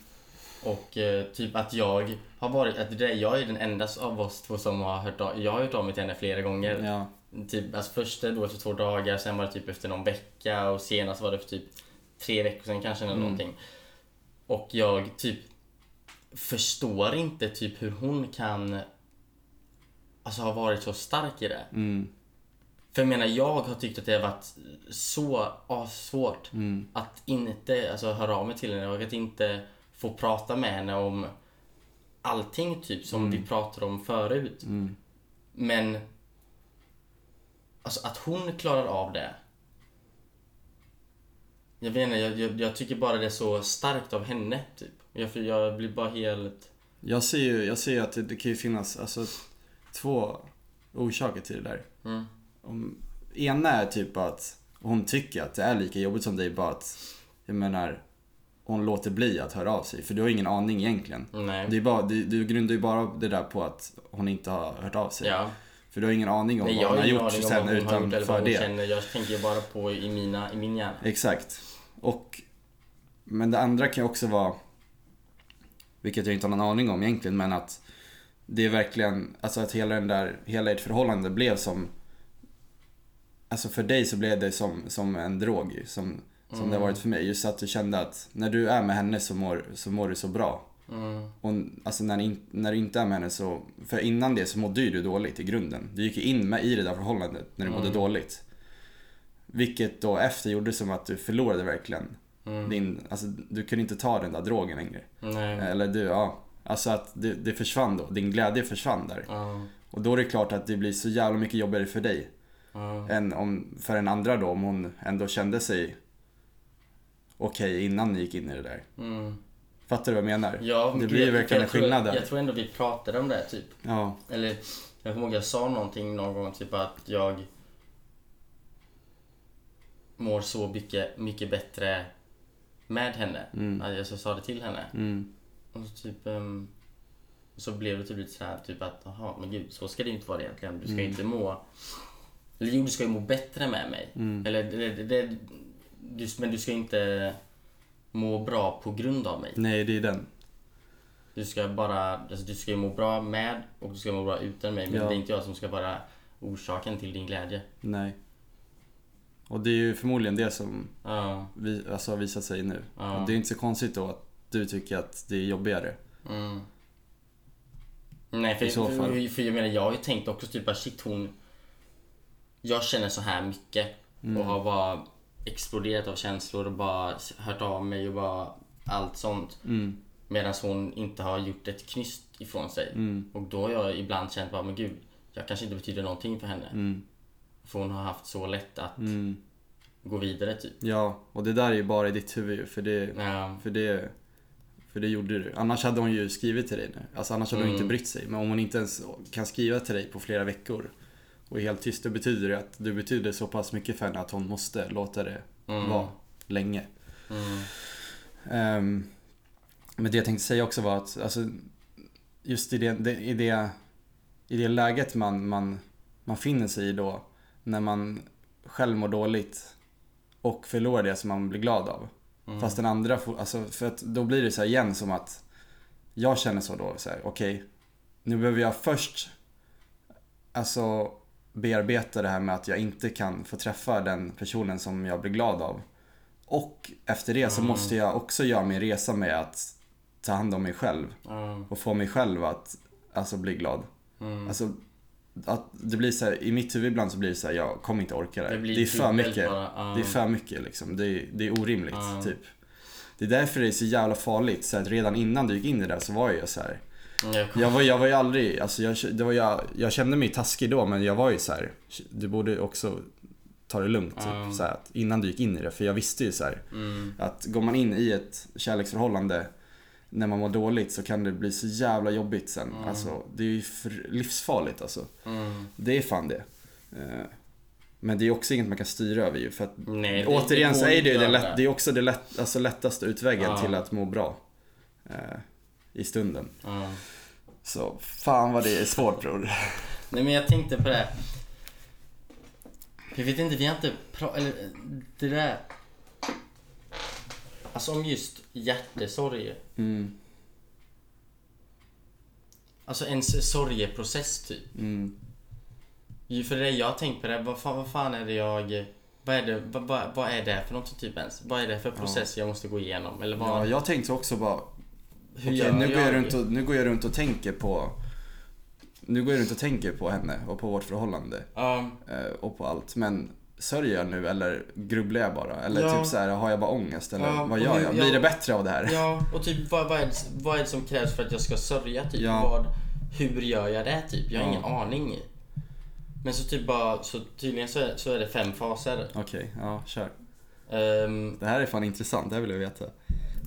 Och eh, typ att jag har varit, att det, jag är den enda av oss två som har hört av, jag har hört av mig till henne flera gånger. Ja. Typ, alltså först då efter två dagar, sen var det typ efter någon vecka och senast var det för typ tre veckor sedan kanske eller Mm. någonting. Och jag typ förstår inte typ hur hon kan alltså ha varit så stark i det. Mm. För jag menar, jag har tyckt att det har varit så svårt Mm. att inte alltså, höra av mig till henne och att inte få prata med henne om allting typ som vi pratade om förut. Mm. Men alltså att hon klarar av det. Jag vet inte, jag, jag, jag tycker bara det är så starkt av henne typ. Jag, jag blir bara helt... Jag ser ju jag ser att det, det kan ju finnas alltså, två orsaker till det där. Mm. Om, ena är typ att hon tycker att det är lika jobbigt som dig bara att, jag menar, hon låter bli att höra av sig. För du har ingen aning egentligen. Nej. Det är bara, du, du grundar ju bara det där på att hon inte har hört av sig. Ja. För du har ingen aning om Nej, vad hon har gjort sen har gjort hon det. känner. Jag tänker ju bara på i, mina, i min hjärna. Exakt. Och, men det andra kan ju också vara, vilket jag inte har någon aning om egentligen, men att det är verkligen, alltså att hela den där, hela ert förhållande blev som, alltså för dig så blev det som, som en drog ju, som, som det har varit för mig. Just att du kände att när du är med henne så mår, så mår du så bra. Mm. Och alltså när, när du inte är med henne så, för innan det så mådde ju du dåligt i grunden. Du gick ju in med i det där förhållandet när du mådde dåligt. Vilket då efter gjorde som att du förlorade verkligen Mm. din, alltså du kunde inte ta den där drogen längre. Nej. Eller du, ja. Alltså att det, det försvann då, din glädje försvann där. Ja. Och då är det klart att det blir så jävla mycket jobbigare för dig. Än om, för en andra då, om hon ändå kände sig okej innan ni gick in i det där. Mm. Fattar du vad jag menar? Ja, det blir ju verkligen en jag tror- skillnad där. Jag tror ändå vi pratade om det typ. Ja. Eller jag kommer ihåg jag sa någonting någon gång typ att jag mår så mycket, mycket bättre med henne. Mm. Att jag så sa det till henne. Mm. Och så typ ehm, så blev det typ lite så här typ att jaha men gud så ska det ju inte vara egentligen. Du ska Mm. inte må eller jo du ska ju må bättre med mig. Mm. Eller det, det, du, men du ska inte må bra på grund av mig. Nej, det är den. Du ska bara, alltså du ska ju må bra med och du ska må bra utan mig. Men Ja. det är inte jag som ska vara orsaken till din glädje. Nej. Och det är ju förmodligen det som Ja. vi, alltså, har visat sig nu. Ja. Och det är inte så konstigt då att du tycker att det är jobbigare. Mm. Nej, för, I så fall. för, för jag menar, jag har ju tänkt också typ att shit hon... Jag känner så här mycket Mm. och har bara exploderat av känslor och bara hört av mig och bara allt sånt. Mm. Medan hon inte har gjort ett knyst ifrån sig. Mm. Och då har jag ibland känt bara, men gud, jag kanske inte betyder någonting för henne. Mm. För hon har haft så lätt att Mm. gå vidare typ. Ja, och det där är ju bara i ditt huvud för det, Ja. för det, för det gjorde du. Annars hade hon ju skrivit till dig nu. Alltså annars hade hon Mm. inte brytt sig. Men om hon inte ens kan skriva till dig på flera veckor och är helt tyst, då betyder det att du betyder så pass mycket för henne att hon måste låta det Mm. vara länge. Mm. Ehm, men det jag tänkte säga också var att alltså, just i det, det, i det, i det läget man, man, man finner sig i då när man själv mår dåligt och förlorar det som man blir glad av. Fast den andra, alltså för att då blir det så här igen som att jag känner så då, så här, okej, nu behöver jag först alltså bearbeta det här med att jag inte kan få träffa den personen som jag blir glad av. Och efter det så måste jag också göra min resa med att ta hand om mig själv Ja. och få mig själv att alltså, bli glad. Mm. Alltså, att det blir så här, i mitt huvud ibland så blir det så här, jag kommer inte orka det. Det Det, är för mycket. bara. Det är för mycket liksom. Det är, det är orimligt, Ja. typ. Det är därför det är så jävla farligt. Så att redan innan du gick in i det där så var jag så här. Jag Jag var, jag var ju aldrig, alltså jag, det var jag, jag kände mig taskig då men jag var ju så här. Du borde också ta det lugnt. Typ, Ja. så här, att innan du gick in i det. För jag visste ju så här, Mm. att går man in i ett kärleksförhållande när man mår dåligt så kan det bli så jävla jobbigt sen. Mm. Alltså, det är ju livsfarligt alltså. Mm. Det är fan det. Eh, Men det är också inget man kan styra över ju. För att Nej, återigen det så är det ju det, lätt, det är också det lätt, alltså lättaste utvägen till att må bra. eh, I stunden. Ja. Så fan vad det är svårt bror. Nej men jag tänkte på det. Jag vet inte, vi har inte pratat, eller det där. Alltså om just hjärtesorg. Mm, Alltså en sorgeprocess typ. mm. Ju för det jag har tänkt på det, vad fan, vad fan är det jag... Vad är det, vad, vad, vad är det för något typ ens? Vad är det för process jag måste gå igenom? Eller vad, Ja, jag tänkte också bara, hur okej nu, går jag runt och, nu går jag runt och tänker på Nu går jag runt och tänker på henne och på vårt förhållande. Ja, eh, Och på allt. Men sörjer jag nu eller grubblar jag bara? Eller Ja. typ så här, har jag bara ångest? Eller Ja, vad och gör hur- jag? ja. Blir det bättre av det här? ja, och typ vad, vad, är det, vad är det som krävs för att jag ska sörja typ? Ja. Vad, hur gör jag det typ? Jag har Ja. ingen aning. Men så typ bara, så tydligen så är, så är det fem faser. Okej, ja kör. Um, Det här är fan intressant, det här vill jag veta.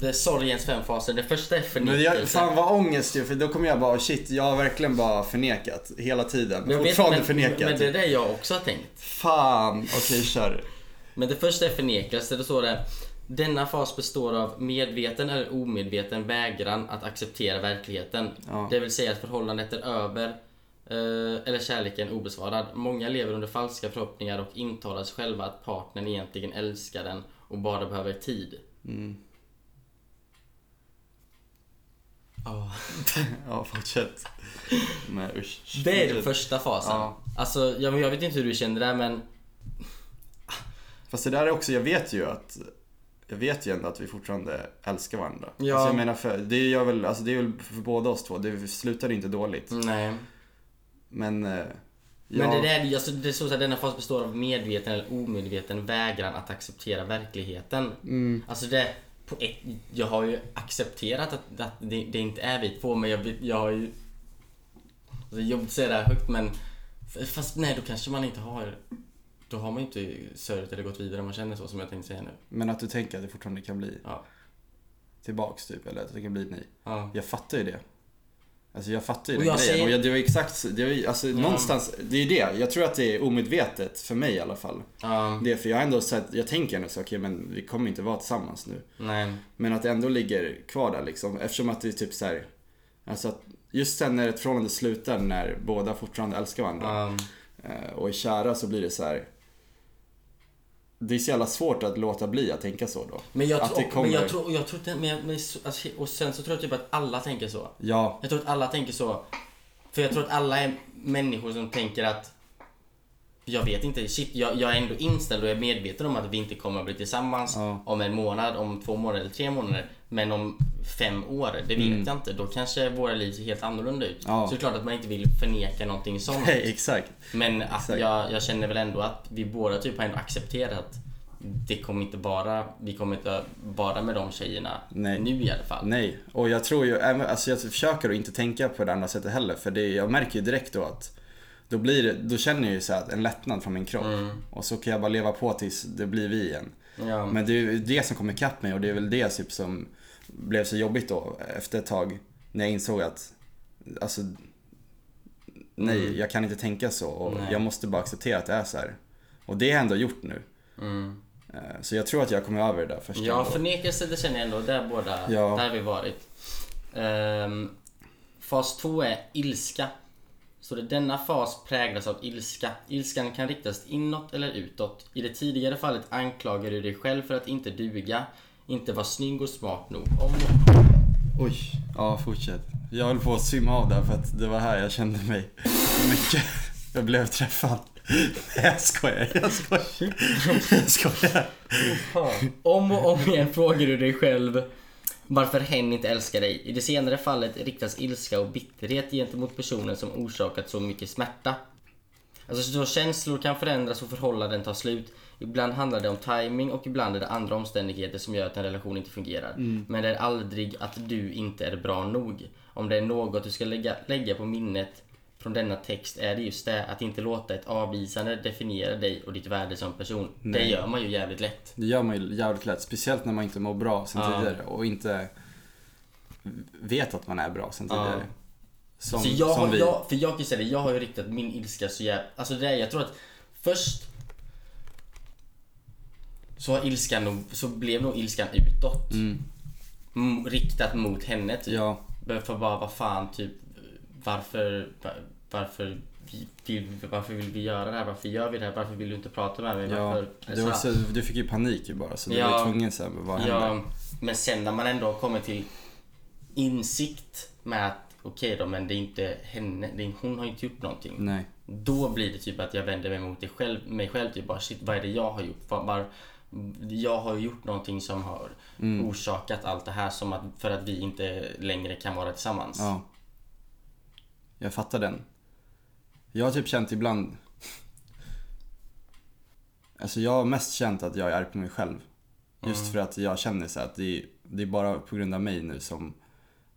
Det är sorgens fem faser. Det första är Men förnekelse. jag, fan vad ångest ju, för då kommer jag bara shit, jag har verkligen bara förnekat hela tiden. Jag vet, Fortfarande men, förnekat. men det är det jag också har tänkt. Fan, okej kör. Men det första är förnekelse. Det står det. Denna fas består av medveten eller omedveten vägran att acceptera verkligheten. Ja. Det vill säga att förhållandet är över eh, eller kärleken obesvarad. Många lever under falska förhoppningar och intalar sig själva att partnern egentligen älskar den och bara behöver tid. Mm. Ja. Ja, fortsätt. Nej usch. Det är den första fasen. Ja. Alltså, jag, jag vet inte hur du kände där men Fast det där är också, jag vet ju att jag vet ju ändå att vi fortfarande älskar varandra. Ja. Alltså jag menar, för, det, gör väl, alltså det är väl för båda oss två. Det slutade inte dåligt. nej. Men... eh, Men ja, det, där, alltså, det står så här, denna fas består av medveten eller omedveten vägran att acceptera verkligheten. Mm. Alltså det, ett, jag har ju accepterat att, att det, det inte är vi två men jag, jag har ju... Alltså, jobbigt att säga det här högt men... Fast nej då kanske man inte har... Då har man ju inte sörjt eller gått vidare om man känner så som jag tänkte säga nu. Men att du tänker att det fortfarande kan bli Ja. tillbaks typ, eller att det kan bli nej. Ja. Jag fattar ju det. Alltså jag fattar ju Och den grejen. ser- Och jag, det var exakt, det var, alltså någonstans, det är ju det. Jag tror att det är omedvetet för mig i alla fall. Ja. Det är för jag har ändå sett, jag tänker ändå så, okej men vi kommer inte vara tillsammans nu. Nej. Men att det ändå ligger kvar där liksom. Eftersom att det är typ så här, Alltså att just sen när ett förhållande slutar när båda fortfarande älskar varandra. Eh, Och är kära så blir det så här. Det är så jävla svårt att låta bli att tänka så då. Men jag Att tror, det kommer- men jag tror, jag tror inte, men, jag- men, så- alltså, och sen så tror jag typ att alla tänker så. Ja, Jag tror att alla tänker så. För jag tror att alla är människor som tänker att jag vet inte, shit, jag, jag är ändå inställd och är medveten om att vi inte kommer att bli tillsammans Ja. om en månad, om två månader eller tre månader. Men om fem år, det vet jag inte. Då kanske våra liv ser helt annorlunda ut. Mm. Ja. Så det är klart att man inte vill förneka någonting sånt. nej exakt. Men att Exakt. jag, jag känner väl ändå att vi båda typ har ändå accepterat att det kommer inte bara, vi kommer inte bara med de tjejerna Nej. nu i alla fall. Nej, och jag tror ju, alltså jag försöker att inte tänka på det andra sättet heller för det, jag märker ju direkt då att då, blir det, då känner jag ju så en lättnad från min kropp. Mm. Och så kan jag bara leva på tills det blir vi igen. Ja. Men det är ju det som kom ikapp mig och det är väl det typ som blev så jobbigt då efter ett tag när jag insåg att alltså nej, jag kan inte tänka så och Nej. jag måste bara acceptera att det är så här. Och det har jag ändå gjort nu. Mm. Eh, Så jag tror att jag kommer över det där först. Ja, förnekelse det känner jag ändå. Där båda, Ja. där har vi varit. Ehm, fas 2 är ilska. Så det, denna fas präglas av ilska. Ilskan kan riktas inåt eller utåt. I det tidigare fallet anklagar du dig själv för att inte duga. Inte var snygg och smart nog. Om... Oj, ja fortsätt. Jag höll på att svimma av där för att det var här jag kände mig mycket. Jag blev träffad. Nej, jag skojar, jag skojar. Jag skojar. Om och om igen frågar du dig själv varför hen inte älskar dig. I det senare fallet riktas ilska och bitterhet gentemot personen som orsakat så mycket smärta. Alltså så känslor kan förändras och förhållanden tar slut. Ibland handlar det om timing och ibland är det andra omständigheter som gör att en relation inte fungerar. Men det är aldrig att du inte är bra nog. Om det är något du ska lägga, lägga på minnet från denna text är det just det, att inte låta ett avvisande definiera dig och ditt värde som person. Det Nej. gör man ju jävligt lätt. Det gör man ju jävligt lätt. Speciellt när man inte mår bra sen Ja. tidigare och inte vet att man är bra sen Ja. tidigare. Som, Så jag, som har, vi. jag, för jag kan säga det, jag har ju riktat min ilska så jävla... Alltså det är, jag tror att först så har ilskan nog, så blev nog ilskan utåt. Mm. Riktat mot henne typ. Ja, För bara, vad fan typ, varför, va- varför vi- vill, varför vill vi göra det här? Varför gör vi det här? Varför vill du inte prata med mig? ja. Det var så, du fick ju panik ju bara så du Ja. var tvungen sen, men vad hände? Ja, men sen när man ändå kommit till insikt med att okej då, men det är inte henne, det är, hon har inte gjort någonting. Nej. Då blir det typ att jag vänder mig mot det själv, mig själv. Typ bara shit, vad är det jag har gjort? Var, var, jag har gjort någonting som har Mm. orsakat allt det här som att, för att vi inte längre kan vara tillsammans. Ja. Jag fattar den. Jag har typ känt ibland... Alltså jag har mest känt att jag är på mig själv. Just Mm. för att jag känner så att det är, det är bara på grund av mig nu som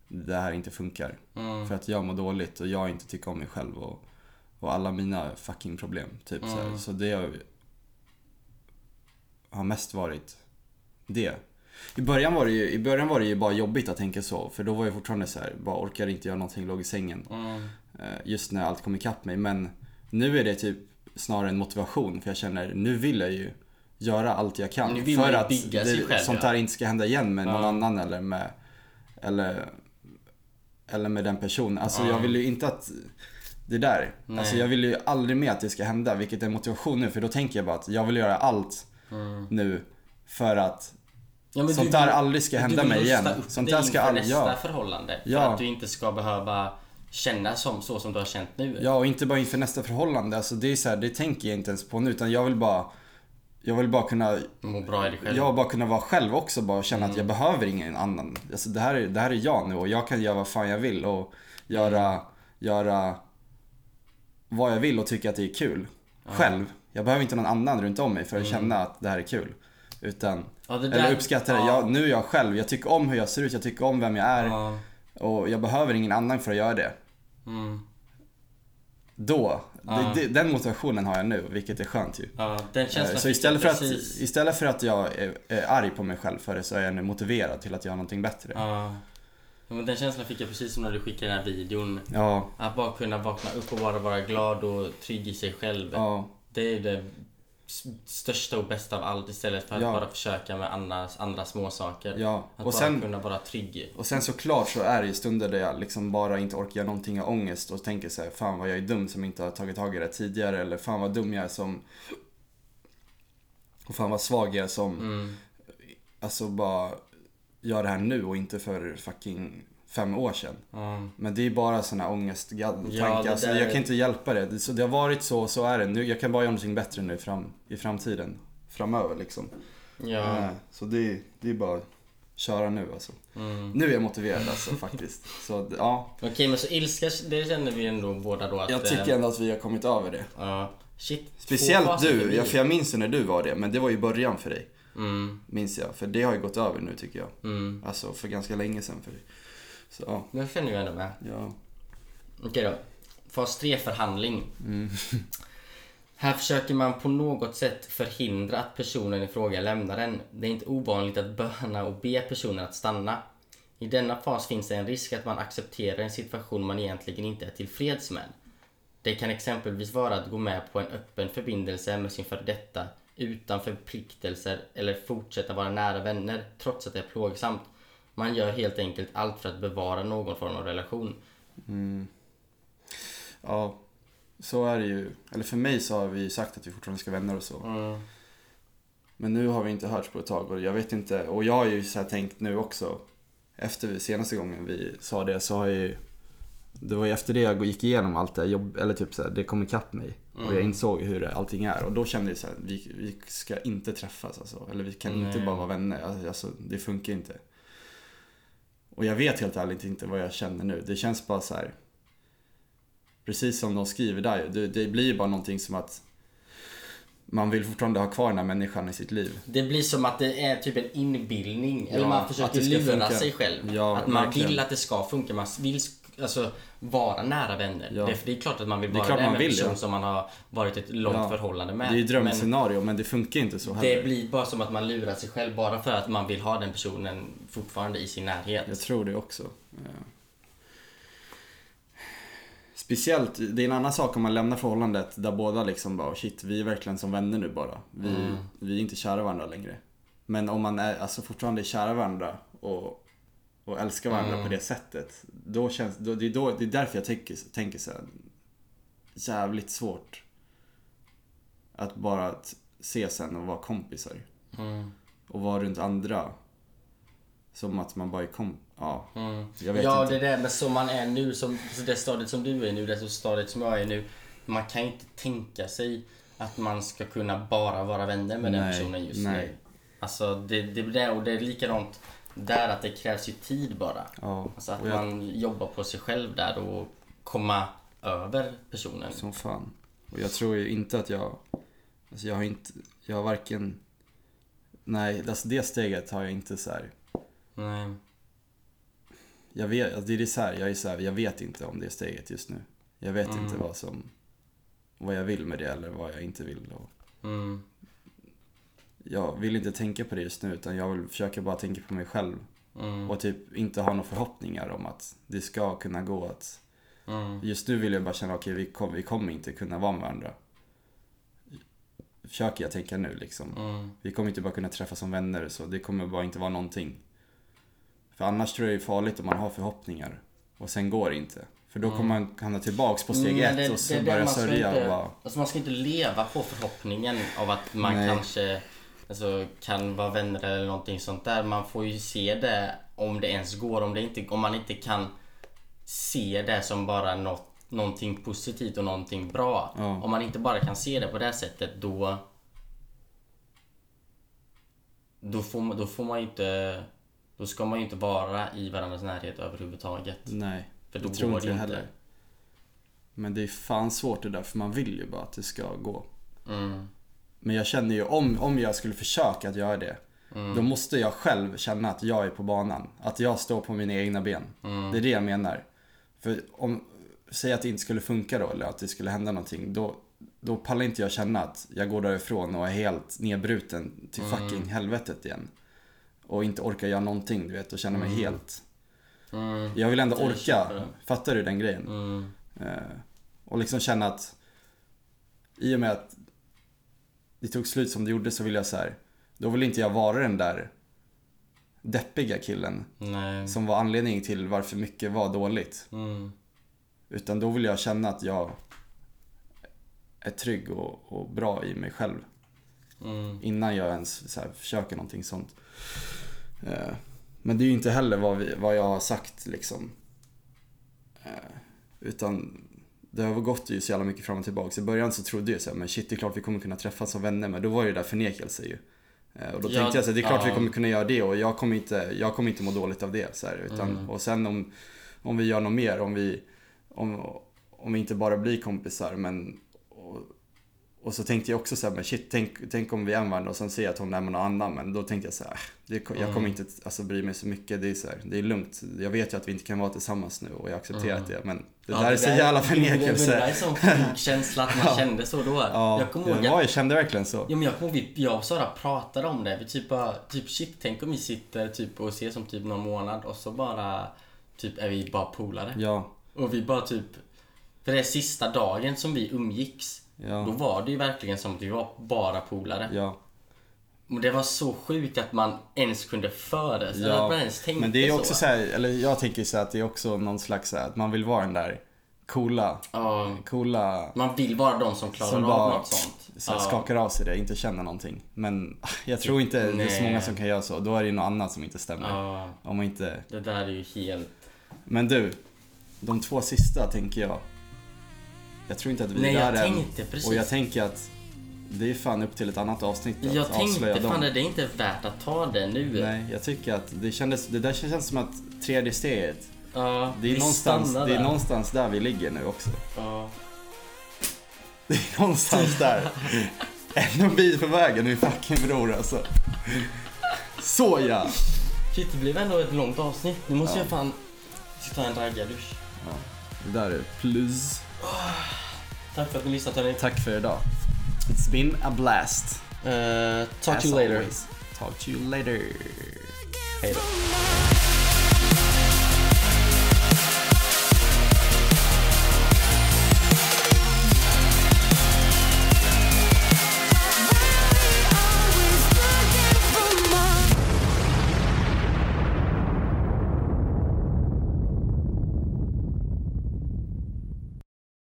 det här inte funkar. Mm. För att jag mår dåligt och jag inte tycker om mig själv och, och alla mina fucking problem. Typ så. Mm. så det har, har mest varit det. I början, var det ju, I början var det ju bara jobbigt att tänka så. För då var jag fortfarande så här, bara orkar inte göra någonting, låg i sängen. Mm. Eh, Just när allt kom ikapp mig. Men nu är det typ snarare en motivation. För jag känner, nu vill jag ju göra allt jag kan. För att det, själv, sånt ja. här inte ska hända igen med någon Ja. annan eller med, eller, eller med den personen. Alltså Ja. jag vill ju inte att det där. Nej. Alltså jag vill ju aldrig mer att det ska hända. Vilket är motivation nu. För då tänker jag bara att jag vill göra allt Mm. nu för att Ja, Sånt du där vill- aldrig ska hända vill mig igen. upp Sånt där ska aldrig- nästa ja. förhållande. För Ja. att du inte ska behöva känna som, så som du har känt nu. Ja, och inte bara inför nästa förhållande. Alltså det är så här, det tänker jag inte ens på nu. Utan jag vill bara, jag vill bara kunna, Må bra i dig själv. jag bara kunna vara själv också. Bara känna Mm. att jag behöver ingen annan. Alltså det här, är, det här är jag nu och jag kan göra vad fan jag vill och göra, Mm. göra vad jag vill och tycka att det är kul. Själv. Jag behöver inte någon annan runt om mig för att känna att det här är kul. Utan, Mm. Ja, det där- eller uppskatta det. ja. Jag, nu är jag själv. Jag tycker om hur jag ser ut. Jag tycker om vem jag är. Ja. Och jag behöver ingen annan för att göra det. Mm. Då, det, det, den motivationen har jag nu, vilket är skönt ju. Eh, Så istället för, att, istället för att jag är, är arg på mig själv för det så är jag nu motiverad till att göra någonting bättre. Ja, men den känslan fick jag precis som när du skickade den här videon. Ja, Att bara kunna vakna upp och bara vara glad och trygg i sig själv. ja, Det är det största och bästa av allt istället för att Ja. bara försöka med andra, andra små saker. ja. Att Och bara sen, kunna vara trygg. och sen såklart så är det ju stunder där jag liksom bara inte orkar göra någonting av ångest och tänker så här, fan vad jag är dum som inte har tagit tag i det tidigare eller fan vad dum jag är som och fan vad svag jag är som Mm. alltså bara gör det här nu och inte för fucking fem år sedan. Ja. Men det är bara såna ångesttankar. Ja, alltså, Jag kan inte hjälpa det. Det- Så det har varit så, så är det. Nu, jag kan bara göra någonting bättre nu fram, i framtiden. Framöver liksom. Ja. Eh, Så det, det är bara att köra nu alltså. Mm. Nu är jag motiverad alltså faktiskt. Så ja, Okej men så ilska, det känner vi ändå båda då att... jag tycker eh, ändå att vi har kommit över det. Ja. Shit. Speciellt du, förbi. ja, för jag minns när du var det. Men det var ju början för dig. Mm. Minns jag. För det har ju gått över nu tycker jag. Mm. Alltså för ganska länge sedan för dig. Så ja. Men jag känner ju ändå med. ja. Okej då. Fas 3 förhandling. Mm. Här försöker man på något sätt förhindra att personen i fråga lämnar en. Det är inte ovanligt att böna och be personen att stanna. I denna fas finns det en risk att man accepterar en situation man egentligen inte är tillfreds med. Det kan exempelvis vara att gå med på en öppen förbindelse med sin före detta utan förpliktelser eller fortsätta vara nära vänner trots att det är plågsamt. Man gör helt enkelt allt för att bevara någon form av relation. Ja, så är det ju. Eller för mig så har vi sagt att vi fortfarande ska vänner och så. Mm. Men nu har vi inte hörts på ett tag och jag vet inte. Och jag har ju så här tänkt nu också. Efter vi, senaste gången vi sa det så har jag ju det var ju efter det jag gick igenom allt det jobb, eller typ så här, det kom ikapp mig. Och jag Mm. insåg hur allting är. Och då kände jag så här, vi, vi ska inte träffas alltså. Eller vi kan inte Nej. bara vara vänner. Alltså, det funkar inte. Och jag vet helt ärligt inte vad jag känner nu. Det känns bara så här. Precis som de skriver där det, det blir ju bara någonting som att man vill fortfarande ha kvar den här människan i sitt liv. Det blir som att det är typ en inbildning. Eller Ja, man att försöker lura funka. sig själv. Ja, att man verkligen. vill att det ska funka. Man vill alltså, vara nära vänner. Ja. Det, är, det är klart att man vill vara det med en person ja. som man har varit ett långt Ja. förhållande med. Det är ju Men drömscenario men det funkar inte så heller. det blir bara som att man lurar sig själv bara för att man vill ha den personen fortfarande i sin närhet. Jag tror det också. Ja. Speciellt, det är en annan sak om man lämnar förhållandet där båda liksom bara shit, vi är verkligen som vänner nu bara. Vi, Mm. vi är inte kära varandra längre. Men om man är alltså fortfarande är kära varandra och, och älskar varandra Mm. på det sättet. Då känns, då, det, är då, det är därför jag tänker, tänker så här, jävligt svårt. Att bara t- se sen och vara kompisar. Mm. Och vara runt andra. Som att man bara är kom... Ja, Mm. jag vet ja, inte. det där med som man är nu, som, det stadiet som du är nu, det stadiet som jag är nu. Man kan inte tänka sig att man ska kunna bara vara vänner med den Nej, personen just nej. nu. Alltså det, det, det, och det är likadant där att det krävs ju tid bara. Ja, Alltså att jag, man jobbar på sig själv där och komma över personen. som fan. Och jag tror ju inte att jag, alltså jag har inte, jag har varken, nej, alltså det steget har jag inte så här. Nej. Jag vet, alltså det är så här, jag är så här, jag vet inte om det steget just nu. Jag vet Mm. inte vad som, vad jag vill med det eller vad jag inte vill. Och Mm. Jag vill inte tänka på det just nu utan jag vill försöka bara tänka på mig själv. Mm. Och typ inte ha några förhoppningar om att det ska kunna gå att Mm. Just nu vill jag bara känna, okej vi, kom, vi kommer inte kunna vara med varandra. Försöker jag tänka nu liksom. Mm. Vi kommer inte bara kunna träffas som vänner så det kommer bara inte vara någonting. För annars tror jag det är farligt om man har förhoppningar och sen går det inte. För då kommer man hamna tillbaks på steg Mm, ett och så börja sörja inte- och bara... Alltså man ska inte leva på förhoppningen av att man Nej. kanske alltså, kan vara vänner eller någonting sånt där. Man får ju se det om det ens går. Om, det inte, om man inte kan se det som bara något, någonting positivt och någonting bra. Ja. Om man inte bara kan se det på det sättet då då får, man, då får man ju inte Då ska man ju inte vara i varandras närhet överhuvudtaget. Nej, För det då tror går inte det jag inte. heller. Men det är fan svårt det där för man vill ju bara att det ska gå. Mm. Men jag känner ju om, om jag skulle försöka att göra det. Mm. Då måste jag själv känna att jag är på banan. Att jag står på mina egna ben. Mm. Det är det jag menar. För om, säg att det inte skulle funka då eller att det skulle hända någonting. Då, då pallar inte jag känna att jag går därifrån och är helt nedbruten till Mm. fucking helvetet igen. Och inte orkar göra någonting du vet och känner mig helt. Mm. Jag vill ändå orka. Fattar du den grejen? Mm. Eh, och liksom känna att i och med att det tog slut som det gjorde så vill jag så här. Då vill inte jag vara den där deppiga killen Nej. som var anledningen till varför mycket var dåligt. Mm. Utan då vill jag känna att jag är trygg och, och bra i mig själv. Mm. Innan jag ens så här, försöker någonting sånt. Eh, men det är ju inte heller vad, vi, vad jag har sagt liksom. Eh, utan det har gått ju så jävla mycket fram och tillbaka. I början så trodde jag så här, men shit det är klart vi kommer kunna träffas som vänner. Men då var det där förnekelse ju. Eh, och då Ja, tänkte jag så här, det är klart ja. vi kommer kunna göra det och jag kommer inte, jag kommer inte må dåligt av det. Så här, utan, Mm. Och sen om, om vi gör något mer, om vi, om, om vi inte bara blir kompisar men och, så tänkte jag också så här, men shit, tänk, tänk om vi varandra och sen ser jag att hon är med någon annan. Men då tänkte jag så här, äh, det, jag kommer Mm. inte alltså, bry mig så mycket. Det är, så här, det är lugnt. Jag vet ju att vi inte kan vara tillsammans nu och jag har accepterat Mm. det. Men det Ja, där är så jävla Det, det där förnekelse. är sån känsla att man Ja. kände så då. Ja, jag kommer jag, ihåg att, jag kände verkligen så. ja, men jag, kommer ihåg, jag och Sara pratade om det. Vi typ bara, typ shit, tänk om vi sitter typ och ses om typ någon månad och så bara, typ är vi bara polare. Ja, Och vi bara typ, för det är sista dagen som vi umgicks. Då ja, var det ju verkligen som att vi var bara polare. ja. Och det var så sjukt att man ens kunde föreställa Ja, att man ens tänkte Men det är så. också så här, eller jag tänker så här att det är också någon slags så här, att man vill vara den där coola, Ja, coola man vill vara de som klarar Som av bara något sånt. så här, Ja. skakar av sig det, inte känner någonting. Men jag tror inte det är så Nej. många som kan göra så. Då är det ju något annat som inte stämmer. Ja, Om man inte... det där är ju helt... Men du, de två sista tänker jag. Jag tror inte att vi Nej, är jag där än. tänkte precis. Och jag tänker att det är fan upp till ett annat avsnitt att Jag tänkte dem. fan det är inte värt att ta det nu. Nej, jag tycker att det kändes, det där känns som att tredje steget, Ja, det är, någonstans, det är där. någonstans där vi ligger nu också. Ja. Det är någonstans där. En bit på vägen min fucking bror alltså. Så ja! Shit, det blev ändå ett långt avsnitt. Nu måste Ja. jag fan ta en raggardusch. ja. Det där är plus. Tack för att ni lyssnat hörni. Tack för idag. It's been a blast. Uh, talk As to you later. always. Talk to you later. Hej då. Hej då.